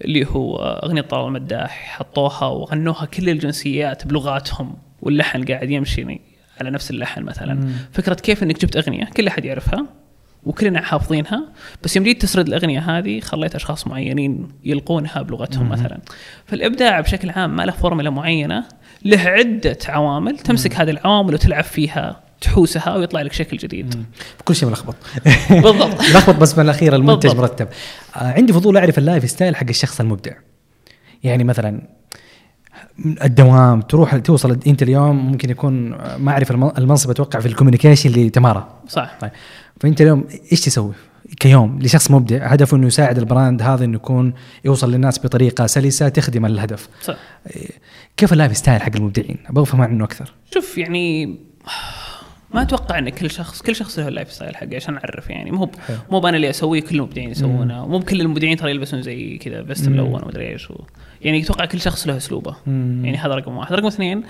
اللي هو أغنية طلال المداح حطوها وغنوها كل الجنسيات بلغاتهم واللحن قاعد يمشي على نفس اللحن مثلا. فكرة كيف إنك جبت أغنية؟ كل أحد يعرفها وكلنا حافظينها. بس يوم جيت تسرد الأغنية هذه خليت أشخاص معينين يلقونها بلغتهم مثلا. فالإبداع بشكل عام ما له فورمولا معينة. له عدة عوامل تمسك هذه العوامل وتلعب فيها تحوسها ويطلع لك شكل جديد. كل شيء ملخبط. بالضبط. لخبط بس من الاخير المنتج بالضبط. مرتب. آه عندي فضول أعرف ال lifestyle حق الشخص المبدع. يعني مثلا الدوام تروح توصل أنت اليوم ممكن يكون آه، ما أعرف الم- المنصب أتوقع في ال communication لتمارا. صح. طيب. فأنت اليوم إيش تسوي؟ كيوم لشخص مبدع هدفه إنه يساعد ال brand هذا إنه يكون يوصل للناس بطريقة سلسة تخدم الهدف. صح. كيف ال lifestyle حق المبدعين؟ أبغى أفهم عنه أكثر. شوف يعني ما أتوقع إن كل شخص كل شخص له ال lifestyle حقه عشان أعرف يعني. مو. مو أنا اللي أسويه كل المبدعين يسوونه. مو بكل المبدعين ترى يلبسون زي كذا vest ملون ومدري إيش و... يعني أتوقع كل شخص له أسلوبه. يعني هذا رقم واحد. رقم اثنين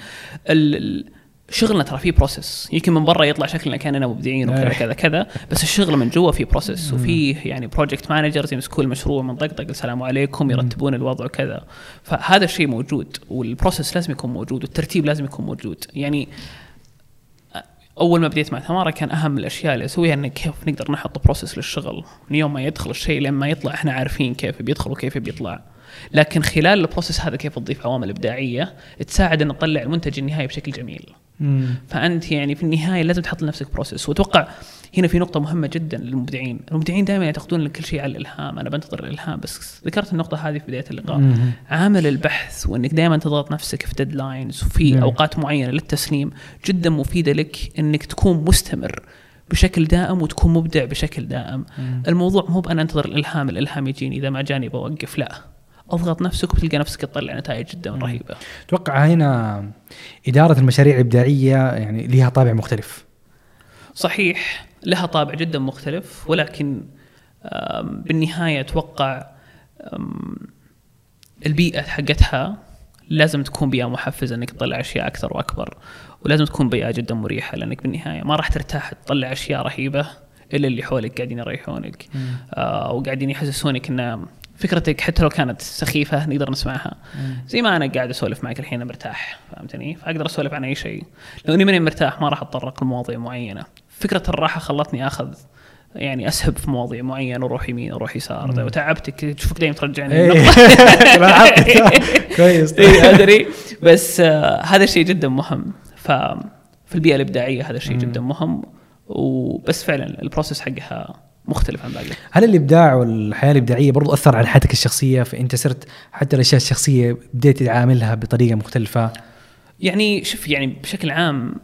ال... شغلنا ترى فيه process يمكن من برا يطلع شكلنا كأننا مبدعين وكذا إيه. كذا كذا بس الشغل من جوا فيه process وفيه يعني project managers يمسكون المشروع من طقطق السلام عليكم يرتبون الوضع وكذا. فهذا الشيء موجود وال process لازم يكون موجود والترتيب لازم يكون موجود. يعني أول ما بديت مع تمارا كان أهم الأشياء اللي أسويها إنه كيف نقدر نحط process للشغل. من يوم ما يدخل الشيء لما يطلع إحنا عارفين كيف بيدخل وكيف بيطلع. لكن خلال ال process هذا كيف تضيف عوامل إبداعية تساعد إن نطلع المنتج النهائي بشكل جميل فأنت يعني في النهاية لازم تحط لنفسك process وأتوقع هنا في نقطة مهمة جدا للمبدعين، المبدعين دائما يعتقدون كل شيء على الإلهام، أنا بنتظر الإلهام بس ذكرت النقطة هذه في بداية اللقاء. مم. عامل البحث وإنك دائما تضغط نفسك في deadlines وفي. أوقات معينة للتسليم جدا مفيدة لك إنك تكون مستمر بشكل دائم وتكون مبدع بشكل دائم. الموضوع مو بأن أنتظر الإلهام، الإلهام يجيني إذا ما جاني بوقف لا. أضغط نفسك وتلقى نفسك تطلع نتائج جدا رهيبة. أتوقع هنا إدارة المشاريع الإبداعية يعني لها طابع مختلف. صحيح لها طابع جدا مختلف ولكن أتوقع آم، البيئة حقتها لازم تكون بيئة محفزة إنك تطلع أشياء أكثر وأكبر ولازم تكون بيئة جدا مريحة لأنك بالنهاية ما راح ترتاح تطلع أشياء رهيبة إلا اللي حولك قاعدين يريحونك آه وقاعدين يحسسونك ان فكرتك حتى لو كانت سخيفة نقدر نسمعها. زي ما أنا قاعد أسولف معك الحين مرتاح فهمتني؟ فأقدر أسولف عن أي شيء. لو إني ماني مرتاح ما راح أتطرق لمواضيع معينة. فكرة الراحة خلتني آخذ يعني أسهب في مواضيع معينة وأروح يمين وأروح يسار. وتعبتك تشوفك دائما ترجعني. إيه. كويس. اي أدري. بس آه هذا الشيء جدا مهم. ف في البيئة الإبداعية هذا الشيء جدا مهم. وبس فعلا البروسيس حقها مختلف عن باقي. هل الإبداع والحياة الإبداعية برضو أثر على حياتك الشخصية؟ فإنت صرت حتى الاشياء الشخصيه بديت تعاملها بطريقة مختلفة. يعني شوف يعني بشكل عام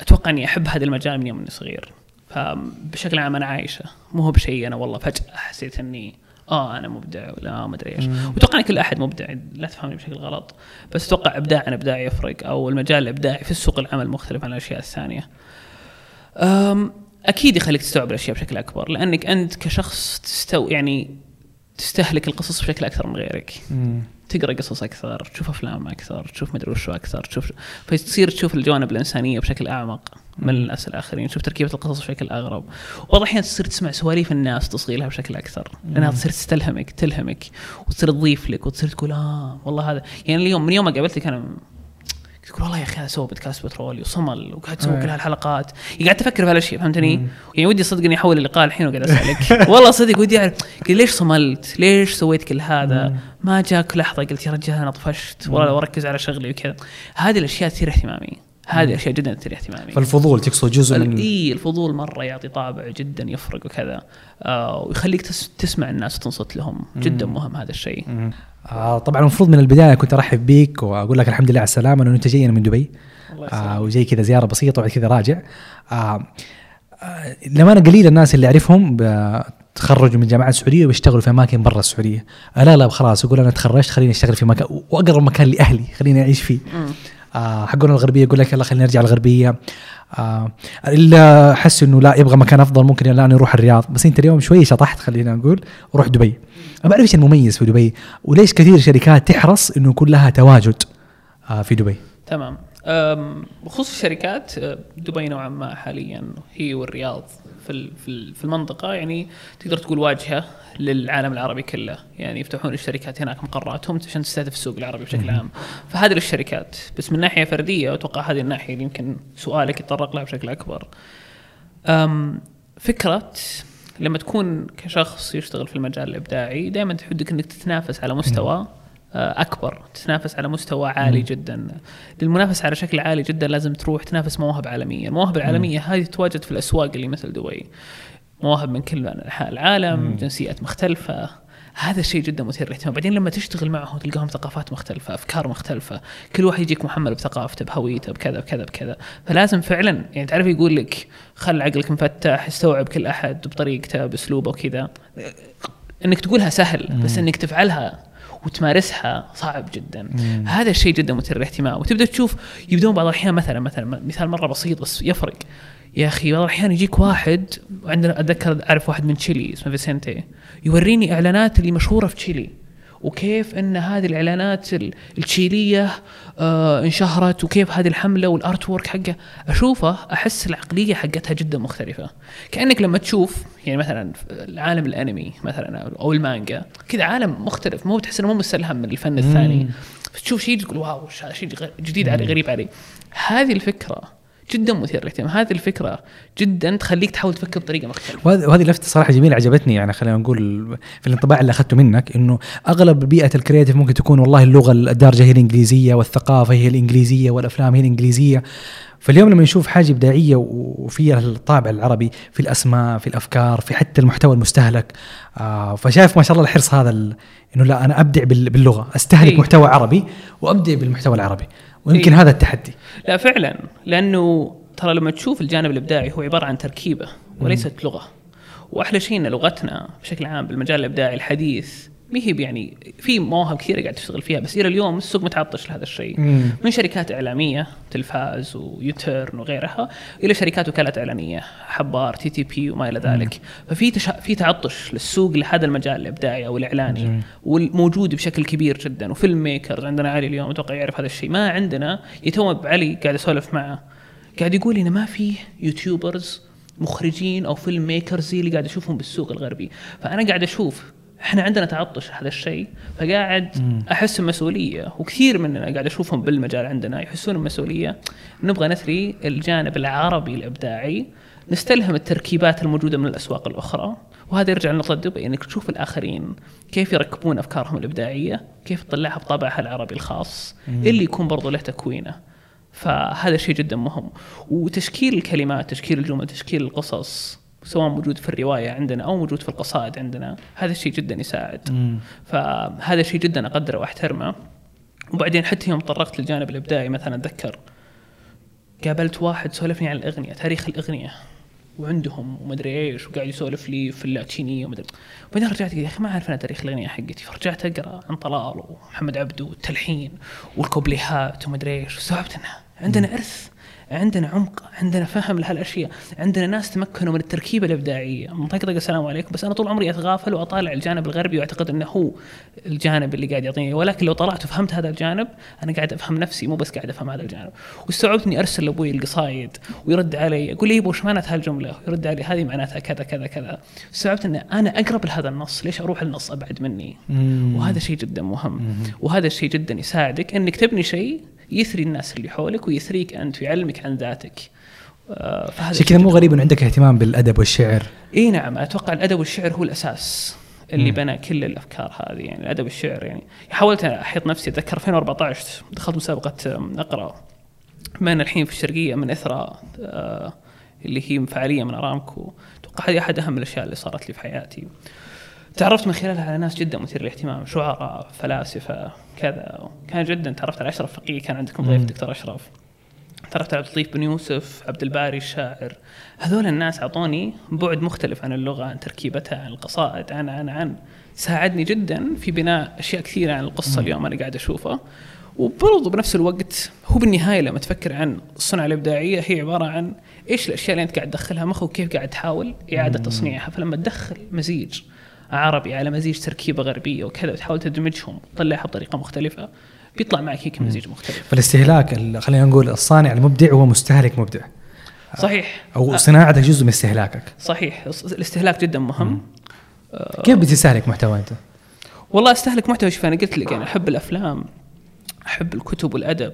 أتوقع إني أحب هذا المجال من يوم إني صغير. فبشكل عام أنا عايشة. مو هو بشيء أنا والله فجأة حسيت إني آه أنا مبدع ولا ما أدري إيش. وأتوقع إن كل أحد مبدع لا تفهمني بشكل غلط. بس أتوقع إبداع عن إبداع يفرق أو المجال الإبداعي في السوق العمل مختلف عن الأشياء الثانية. أم، أكيد يخليك تستوعب الأشياء بشكل أكبر لأنك أنت كشخص تستو يعني تستهلك القصص بشكل أكثر من غيرك. تقرأ قصص أكثر تشوف أفلام أكثر تشوف مدري وشو أكثر تشوف فتصير تشوف الجوانب الإنسانية بشكل أعمق من الناس الاخرين تشوف تركيبة القصص بشكل أغرب. وبعض الأحيان تصير تسمع سواليف الناس تصغي لها بشكل أكثر. لأنها تصير تستلهمك تلهمك وتصير تضيف لك وتصير تقول آه والله هذا يعني اليوم من يوم ما قابلتك أنا تقول والله يا أخي أنا أسوي بودكاست بترولي وصمل وقاعد أسوي أي. كل هالحلقات. قاعد أفكر في هالأشياء فهمتني؟ يعني ودي صدق إني أحول اللقاء الحين وقاعد أسألك. والله صدق ودي أعرف ليش صملت؟ ليش سويت كل هذا؟ ما جاك لحظة قلت يا رجال أنا طفشت والله لو أركز على شغلي وكذا. هذه الأشياء تثير اهتمامي. هذه الأشياء جدا تثير اهتمامي. فالفضول تقصد جزء من إي الفضول مرة يعطي طابع جدا يفرق وكذا. آه ويخليك تس تسمع الناس وتنصت لهم. جدا مهم هذا الشيء. آه طبعا المفروض من البداية كنت أرحب بيك وأقول لك الحمد لله على السلامة لأنه أنت جاي من دبي. آه وجاي كذا زيارة بسيطة وبعد كذا راجع. آه آه لما أنا قليل الناس اللي أعرفهم تخرجوا من جامعات السعوديه وبيشتغلوا في أماكن برا السعودية. اغلب خلاص يقول أنا تخرجت خليني أشتغل في مكان وأقرب مكان لأهلي خليني أعيش فيه. مم. آه حقون الغربية يقول لك يلا خلينا نرجع الغربية. آه إلا حس إنه لا يبغى مكان أفضل ممكن الان يروح الرياض. بس أنت اليوم شوي شطحت خلينا نقول وروح دبي. ما بعرف إيش المميز في دبي وليش كثير شركات تحرص إنه يكون لها تواجد آه في دبي؟ تمام. بخصوص الشركات أه، دبي نوعا ما حاليا هي والرياض في في ال- في المنطقة. يعني تقدر تقول واجهة للعالم العربي كله. يعني يفتحون الشركات هناك مقراتهم عشان تستهدف السوق العربي بشكل عام. فهذه للشركات. بس من ناحية فردية أتوقع هذه الناحية اللي يمكن سؤالك يتطرق لها بشكل أكبر. فكرة لما تكون كشخص يشتغل في المجال الإبداعي دائما تحدك إنك تتنافس على مستوى أكبر تتنافس على مستوى عالي جدا. للمنافسة على شكل عالي جدا لازم تروح تنافس مواهب عالمية. المواهب العالمية هذه تتواجد في الأسواق اللي مثل دبي. مواهب من كل أنحاء العالم جنسيات مختلفة. هذا الشيء جدا مثير للاهتمام. بعدين لما تشتغل معه تلقاهم ثقافات مختلفة أفكار مختلفة. كل واحد يجيك محمل بثقافته بهويته بكذا بكذا بكذا. فلازم فعلا يعني تعرف يقول لك خل عقلك مفتح استوعب كل أحد بطريقته بأسلوبه وكذا. إنك تقولها سهل بس إنك تفعلها وتمارسها صعب جدا. هذا الشيء جدا مثير للاهتمام. وتبدأ تشوف يبدون بعض الأحيان مثلا مثلا مثال مرة بسيط بس يفرق. يا أخي بعض الأحيان يجيك واحد وعندنا أتذكر أعرف واحد من تشيلي اسمه فيسنتي يوريني إعلانات اللي مشهورة في تشيلي. وكيف إن هذه الإعلانات ال- التشيليه آه انشهرت وكيف هذه الحملة وال artwork حقه أشوفه أحس العقلية حقتها جدا مختلفة. كأنك لما تشوف يعني مثلا العالم الأنمي مثلا أو المانجا كذا عالم مختلف. مو بتحس إنه مو مستلهم من الفن الثاني. تشوف شيء تقول wow شيء جديد علي غريب علي. هذه الفكرة جدا مثير للاهتمام. هذه الفكرة جدا تخليك تحاول تفكر بطريقة مختلفة. وهذه لفتة صراحة جميلة عجبتني يعني خلينا نقول في الانطباع اللي أخذته منك إنه أغلب بيئة الكرياتيف ممكن تكون والله اللغة الدارجة هي الإنجليزية والثقافة هي الإنجليزية والأفلام هي الإنجليزية. فاليوم لما نشوف حاجة إبداعية وفيها الطابع العربي في الأسماء في الأفكار في حتى المحتوى المستهلك آه فشايف ما شاء الله الحرص هذا إنه لا أنا أبدع بال- باللغة أستهلك إيه. محتوى عربي وأبدع بالمحتوى العربي. ويمكن إيه. هذا التحدي. لا فعلا. لأنه ترى لما تشوف الجانب الإبداعي هو عبارة عن تركيبة وليست لغة. وأحلى شيء إن لغتنا بشكل عام بالمجال الإبداعي الحديث ما هي يعني في مواهب كثيرة قاعد تشتغل فيها بس إلى اليوم السوق متعطش لهذا الشيء. مم. من شركات إعلامية تلفاز ويوتيرن وغيرها إلى شركات وكالات اعلانيه حبار تي تي بي وما إلى ذلك. ففي تش... في تعطش للسوق لهذا المجال الإبداعي أو الإعلاني جميل. والموجود بشكل كبير جدا. وفيلم ميكرز عندنا علي اليوم أتوقع يعرف هذا الشيء. ما عندنا يتوم بعلي قاعد أسولف معه. قاعد يقول لي ما في YouTubers مخرجين أو filmmakers اللي قاعد أشوفهم بالسوق الغربي. فأنا قاعد أشوف إحنا عندنا تعطش هذا الشيء فقاعد أحس بمسؤولية وكثير مننا قاعد أشوفهم بالمجال عندنا يحسون بمسؤولية. نبغى نثري الجانب العربي الإبداعي نستلهم التركيبات الموجودة من الأسواق الأخرى. وهذا يرجع لنقطة دبي إنك تشوف الآخرين كيف يركبون أفكارهم الإبداعية كيف تطلعها بطابعها العربي الخاص اللي يكون برضو له تكوينه. فهذا شيء جدا مهم. وتشكيل الكلمات تشكيل الجمل تشكيل القصص سواء موجود في الرواية عندنا أو موجود في القصائد عندنا هذا الشيء جدا يساعد. فهذا الشيء جدا أقدره وأحترمه. وبعدين حتى يوم تطرقت للجانب الإبداعي مثلا أتذكر قابلت واحد سولفني عن الأغنية تاريخ الأغنية وعندهم ومدري إيش وقاعد يسولف لي في اللاتينية ومدري. بعدين رجعت قلت يا أخي ما أعرف أنا تاريخ الأغنية حقتي. فرجعت أقرأ عن طلال ومحمد عبده والتلحين والكوبليهات ومدري إيش. واستوعبت انه عندنا إرث. عندنا عمق عندنا فهم لهالأشياء عندنا ناس تمكنوا من التركيبة الإبداعية. طقطق السلام عليكم بس أنا طول عمري أتغافل وأطالع الجانب الغربي وأعتقد إنه هو الجانب اللي قاعد يعطيني. ولكن لو طلعت وفهمت هذا الجانب أنا قاعد أفهم نفسي مو بس قاعد أفهم هذا الجانب. واستوعبت اني أرسل لأبوي القصايد ويرد علي أقول لي يبا وش معنات هالجملة؟ يرد علي هذه معناتها كذا كذا كذا. استوعبت إن أنا أقرب لهذا النص ليش أروح النص أبعد مني؟ وهذا شيء جدا مهم. وهذا الشيء جدا يساعدك إنك تبني شيء يثري الناس اللي حولك ويثريك أنت ويعلمك عن ذاتك. آه، فهذا كذا مو غريب إنه عندك اهتمام بالأدب والشعر. إي نعم أتوقع الأدب والشعر هو الأساس اللي. بنى كل الأفكار هذه. يعني الأدب والشعر يعني حاولت أحيط نفسي أتذكر 2014 دخلت مسابقة أقرأ من الحين في الشرقية من إثرى آه، اللي هي فعاليه من أرامكو. أتوقع هذه أحد أهم الأشياء اللي صارت لي في حياتي. تعرفت من خلالها على ناس جدا مثير للاهتمام شعراء فلاسفة كذا. كان جدا تعرفت على أشرف فقيه كان عندكم ضيف. دكتور أشرف. تعرفت على عبد اللطيف بن يوسف عبد الباري الشاعر. هذول الناس أعطوني بعد مختلف عن اللغة عن تركيبتها عن القصائد عن عن عن. ساعدني جدا في بناء أشياء كثيرة عن القصة اليوم أنا قاعد أشوفها. وبرضه بنفس الوقت هو بالنهاية لما تفكر عن الصنعه الإبداعية هي عبارة عن إيش الأشياء اللي أنت قاعد تدخلها مخك وكيف قاعد تحاول إعادة تصنيعها. فلما تدخل مزيج عربي على مزيج تركيبه غربيه وكذا وتحاول تدمجهم وتطلعها بطريقه مختلفة بيطلع معك هيك مزيج مختلف. فالاستهلاك ال- خلينا نقول الصانع المبدع هو مستهلك مبدع. صحيح. أو صناعتك جزء من استهلاكك. صحيح. الاستهلاك جدا مهم. كيف بتستهلك محتوى أنت؟ والله أستهلك محتوى شوف أنا قلت لك يعني أحب الأفلام أحب الكتب والأدب.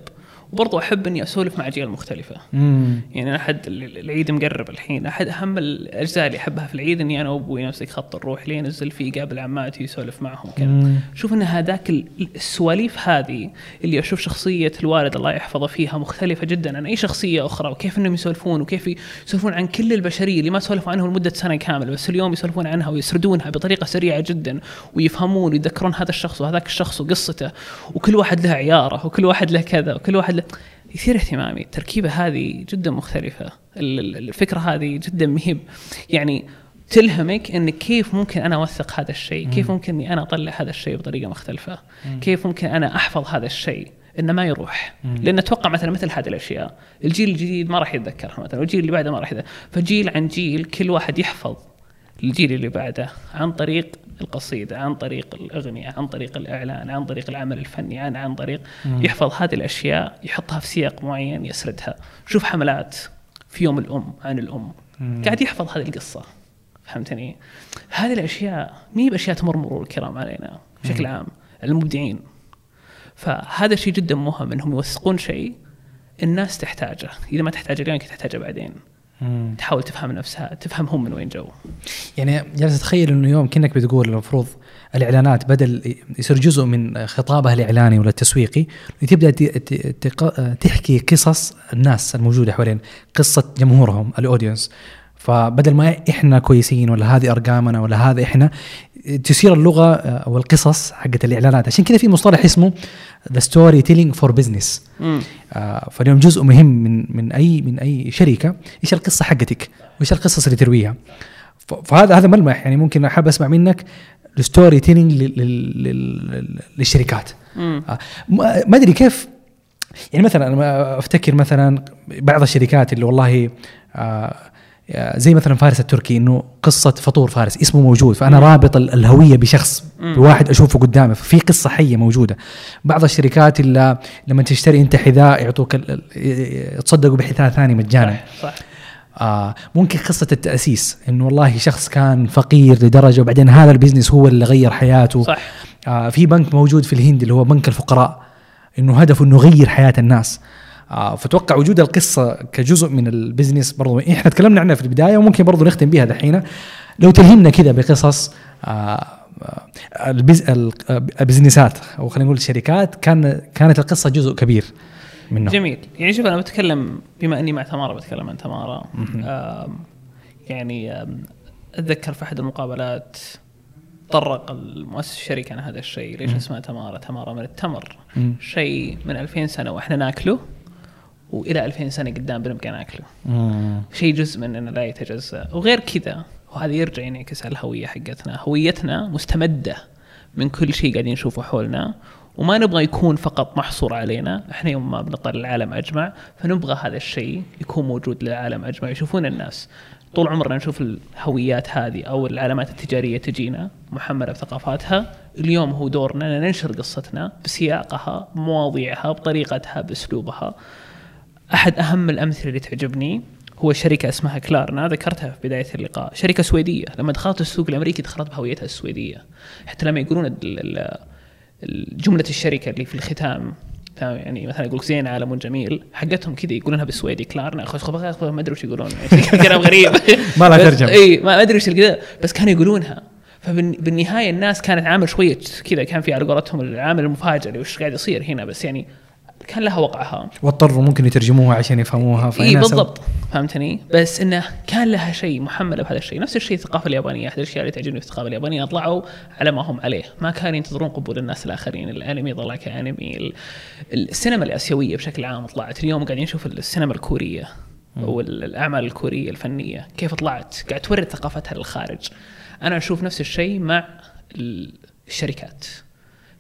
وبرضه أحب إني أسولف مع اجيال مختلفة مم. يعني أحد ال- العيد مقرب الحين أحد أهم الأجزاء اللي أحبها في العيد إني أنا وأبوي نمسك خط الروح لين ننزل فيه قابل عماتي يسولف معهم كذا. شوف إن هذاك ال- السواليف هذه اللي أشوف شخصية الوالد الله يحفظه فيها مختلفة جدا عن أي شخصية أخرى وكيف إنهم يسولفون وكيف يسولفون عن كل البشرية اللي ما سولفوا عنها لمدة سنة كاملة بس اليوم يسولفون عنها ويسردونها بطريقة سريعة جدا ويفهمون ويتذكرون هذا الشخص وهذاك الشخص وقصته وكل واحد له عيارة وكل واحد له كذا وكل واحد له يثير اهتمامي. التركيبه هذه جدا مختلفة. ال- ال- الفكرة هذه جدا مهب يعني تلهمك انك كيف ممكن أنا أوثق هذا الشيء، كيف ممكن إني أنا أطلع هذا الشيء بطريقة مختلفة، كيف ممكن أنا أحفظ هذا الشيء؟ إنه ما يروح، لأن أتوقع مثلا مثل هذه الأشياء الجيل الجديد ما راح يتذكرها مثلا والجيل اللي بعده ما راح يتذكرها، فجيل عن جيل كل واحد يحفظ الجيل اللي بعده عن طريق القصيدة عن طريق الأغنية عن طريق الإعلان عن طريق العمل الفني عن عن طريق يحفظ هذه الأشياء يحطها في سياق معين يسردها. شوف حملات في يوم الأم عن الأم. قاعد يحفظ هذه القصة. فهمتني؟ هذه الأشياء ما هي بأشياء تمر مرور الكرام علينا بشكل عام المبدعين. فهذا شيء جدا مهم إنهم يوثقون شيء الناس تحتاجه. إذا ما تحتاجه اليوم تحتاجه بعدين. مم. تحاول تفهم نفسها تفهم هم من وين جو يعني جالس أتخيل إنه يوم كأنك بتقول المفروض الإعلانات بدل يصير جزء من خطابها الإعلاني ولا التسويقي تبدأ تحكي قصص الناس الموجودة حوالين قصة جمهورهم ال audience فبدل ما إحنا كويسين ولا هذه أرقامنا ولا هذا إحنا تثير اللغة أو القصص حقت الإعلانات. عشان كذا في مصطلح اسمه the storytelling for business. آه، فاليوم جزء مهم من من أي من أي شركة إيش القصة حقتك؟ وإيش القصص اللي ترويها؟ فهذا هذا ملمح. يعني ممكن أحب أسمع منك ال storytelling للشركات. آه، ما أدري كيف يعني مثلا أنا أفتكر مثلا بعض الشركات اللي والله آه، آه، زي مثلا فارس التركي إنه قصة فطور فارس اسمه موجود فأنا رابط ال- الهوية بشخص مم. بواحد أشوفه قدامي ففي قصة حية موجودة. بعض الشركات اللي لما تشتري أنت حذاء يعطوك يتصدقوا بحذاء ثاني مجانا. صح صح. آه ممكن قصة التأسيس إنه والله شخص كان فقير لدرجة وبعدين هذا ال business هو اللي غير حياته. صح. آه في بنك موجود في الهند اللي هو بنك الفقراء إنه هدفه إنه يغير حياة الناس. فتوقع وجود القصة كجزء من البزنس برضو إحنا تكلمنا عنها في البداية وممكن برضو نختم بها دحين لو تلهمنا كذا بقصص آه آه، البز... ال- آه، البزنسات أو خلينا نقول الشركات كان كانت القصة جزء كبير منه جميل. يعني شوف أنا بتكلم بما إني مع تمارا بتكلم عن تمارا. يعني أتذكر في أحد المقابلات طرق المؤسس الشركة عن هذا الشيء. ليش اسمها تمارا؟ تمارا من التمر. شيء من 2000 سنة وإحنا ناكله. وإلى 2000 سنة قدام بنبقى ناكله. مم. شيء جزء مننا لا يتجزأ. وغير كذا وهذا يرجع ينعكس على الهوية حقتنا. هويتنا مستمدة من كل شيء قاعدين نشوفه حولنا وما نبغى يكون فقط محصور علينا. إحنا يوم ما بنطلع للعالم أجمع فنبغى هذا الشيء يكون موجود للعالم أجمع يشوفون الناس. طول عمرنا نشوف الهويات هذه أو العلامات التجارية تجينا محملة بثقافاتها. اليوم هو دورنا ان ننشر قصتنا بسياقها بمواضيعها بطريقتها بأسلوبها. أحد أهم الأمثلة اللي تعجبني هو شركة اسمها كلارنا ذكرتها في بداية اللقاء. شركة سويدية. لما دخلت السوق الأمريكي دخلت بهويتها السويدية. حتى لما يقولون جملة الشركة اللي في الختام يعني مثلا يقول لك زين عالم جميل حقتهم كذا يقولونها بالسويدي كلار ناخذ خذ ما أدري وش يقولون. يعني كلام غريب. ما لها ترجمة. إي ما أدري وش بس كانوا يقولونها. فبالنهايه الناس كانت عامل شوية كذا كان في على قولتهم العامل المفاجئ اللي وش قاعد يصير هنا. بس يعني كان لها وقعها. واضطروا ممكن يترجموها عشان يفهموها إي بالضبط. فهمتني؟ بس إنه كان لها شيء محمله بهذا الشيء. نفس الشيء الثقافة اليابانية. أحد الأشياء اللي تعجبني في الثقافة اليابانية طلعوا على ما هم عليه. ما كانوا ينتظرون قبول الناس الآخرين. الأنمي طلع كانمي ال- السينما الآسيوية بشكل عام طلعت. اليوم قاعدين نشوف السينما الكورية والاعمال الكورية الفنية. كيف طلعت؟ قاعد تورد ثقافتها للخارج. أنا أشوف نفس الشيء مع الشركات.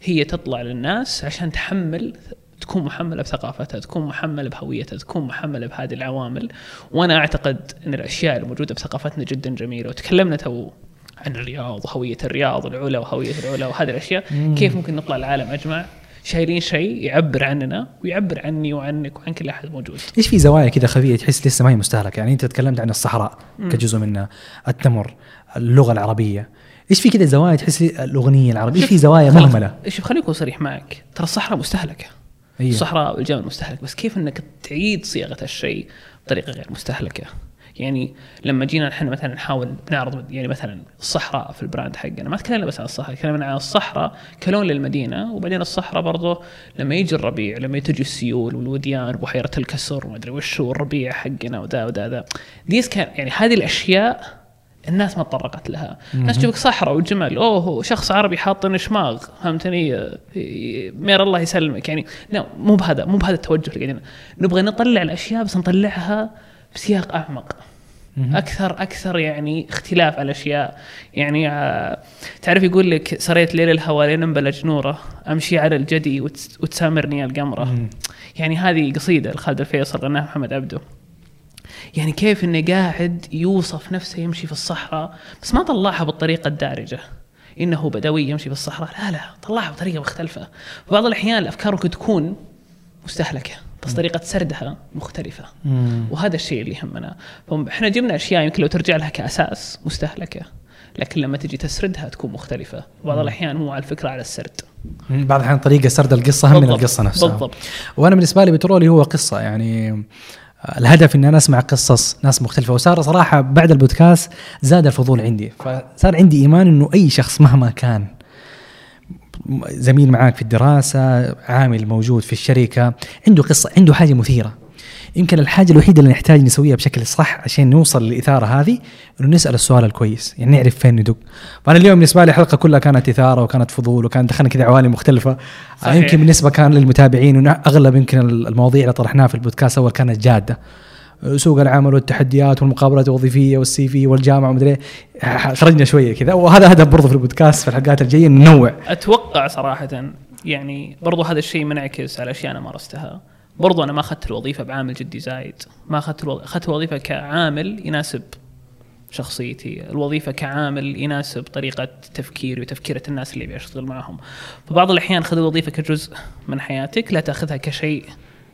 هي تطلع للناس عشان تحمل تكون محملة بثقافتها، تكون محملة بهويتها، تكون محملة بهذه العوامل، وأنا أعتقد أن الأشياء الموجودة بثقافتنا جدا جميلة، وتكلمنا تو عن الرياض وهوية الرياض والعلا وهوية العلا وهذه الأشياء، كيف ممكن نطلع للعالم أجمع؟ شايلين شيء يعبر عننا ويعبر عني وعنك وعن كل أحد موجود. إيش في زوايا كذا خفية تحس لسه ما هي مستهلكة؟ يعني أنت تكلمت عن الصحراء كجزء منها التمر اللغة العربية. إيش في كذا زوايا تحس الأغنية العربية؟ إيش في زوايا مهملة؟ شوف خليني أكون صريح معك، ترى الصحراء مستهلكة. أيوه. الصحراء والجبل مستهلك. بس كيف إنك تعيد صياغة الشيء بطريقة غير مستهلكة؟ يعني لما جينا نحن مثلا نحاول نعرض يعني مثلا الصحراء في البراند حقنا ما تكلمنا بس عن الصحراء تكلمنا عن الصحراء كلون للمدينة وبعدين الصحراء برضه لما يجي الربيع لما تجي السيول والوديان بحيرة الكسر وما أدري وش والربيع حقنا وذا وذا ذا ديز كان يعني هذه الأشياء الناس ما تطرقت لها. الناس تشوفك صحراء وجمل أوه شخص عربي حاط شماغ فهمتني؟ مير الله يسلمك. يعني لا مو بهذا مو بهذا التوجه اللي قاعدين. نبغى نطلع الأشياء بس نطلعها بسياق أعمق. أكثر أكثر يعني اختلاف على الأشياء. يعني آه، تعرف يقول لك سريت ليل الهوى لين انبلج نوره أمشي على الجدي وتس- وتسامرني القمرة. يعني هذه قصيدة لخالد الفيصل غناها محمد عبده يعني كيف إنه قاعد يوصف نفسه يمشي في الصحراء بس ما طلعها بالطريقة الدارجة. إنه بدوي يمشي في الصحراء. لا لا طلعها بطريقة مختلفة. بعض الأحيان الافكار ممكن تكون مستهلكة بس طريقة سردها مختلفة. وهذا الشيء اللي يهمنا. فاحنا جبنا أشياء يمكن لو ترجع لها كأساس مستهلكة لكن لما تجي تسردها تكون مختلفة. بعض الأحيان مو على الفكرة على السرد. بعض الأحيان طريقة سرد القصة اهم من القصة نفسها. بالضبط. وأنا بالنسبة لي بترولي هو قصة يعني الهدف ان أنا أسمع قصص ناس مختلفة وصار صراحة بعد البودكاست زاد الفضول عندي. فصار عندي إيمان إنه أي شخص مهما كان زميل معاك في الدراسة عامل موجود في الشركة عنده قصة عنده حاجة مثيرة. يمكن الحاجة الوحيدة اللي نحتاج نسويها بشكل صح عشان نوصل للإثارة هذه إنه نسأل السؤال الكويس يعني نعرف فين ندق. فأنا اليوم بالنسبة لي الحلقة كلها كانت إثارة وكانت فضول وكان دخلنا كذا عوالم مختلفة. صحيح. يمكن بالنسبة كان للمتابعين إنه أغلب يمكن المواضيع اللي طرحناها في البودكاست أول كانت جادة. سوق العمل والتحديات والمقابلات الوظيفية والسي في والجامعة ومدري إيه. خرجنا شوية كذا. وهذا هدف برضه في البودكاست في الحلقات الجاية ننوع. أتوقع صراحة يعني برضو هذا الشيء منعكس على أشياء أنا مارستها. برضو أنا ما أخذت الوظيفة بعامل جدي زايد. ما أخذت. أخذت الوظيفة كعامل يناسب شخصيتي. الوظيفة كعامل يناسب طريقة تفكيري وتفكيرة الناس اللي أبي أشتغل معهم. فبعض الأحيان خذ الوظيفة كجزء من حياتك لا تأخذها كشيء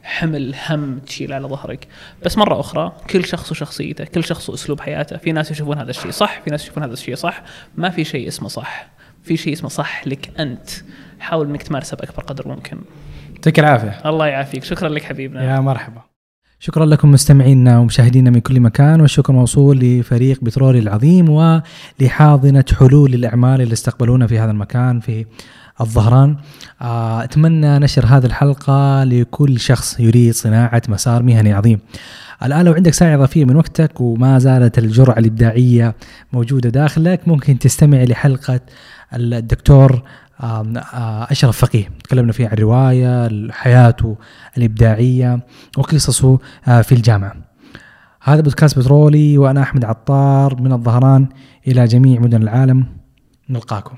حمل هم تشيل على ظهرك. بس مرة أخرى كل شخص وشخصيته كل شخص وأسلوب حياته. في ناس يشوفون هذا الشيء صح في ناس يشوفون هذا الشيء صح. ما في شيء اسمه صح. في شيء اسمه صح لك أنت. حاول أنك تمارسه بأكبر قدر ممكن. يعطيك العافية. الله يعافيك. شكرا لك حبيبنا. يا مرحبا. شكرا لكم مستمعينا ومشاهدينا من كل مكان والشكر موصول لفريق بترولي العظيم ولحاضنة حلول الأعمال اللي استقبلونا في هذا المكان في الظهران. آه، أتمنى نشر هذه الحلقة لكل شخص يريد صناعة مسار مهني عظيم. الآن لو عندك ساعة إضافية من وقتك وما زالت الجرعة الإبداعية موجودة داخلك ممكن تستمع لحلقة الدكتور أشرف فقيه. تكلمنا فيها عن الرواية حياته الإبداعية وقصصه آه، في الجامعة. هذا بودكاست بترولي وأنا أحمد عطار. من الظهران إلى جميع مدن العالم نلقاكم.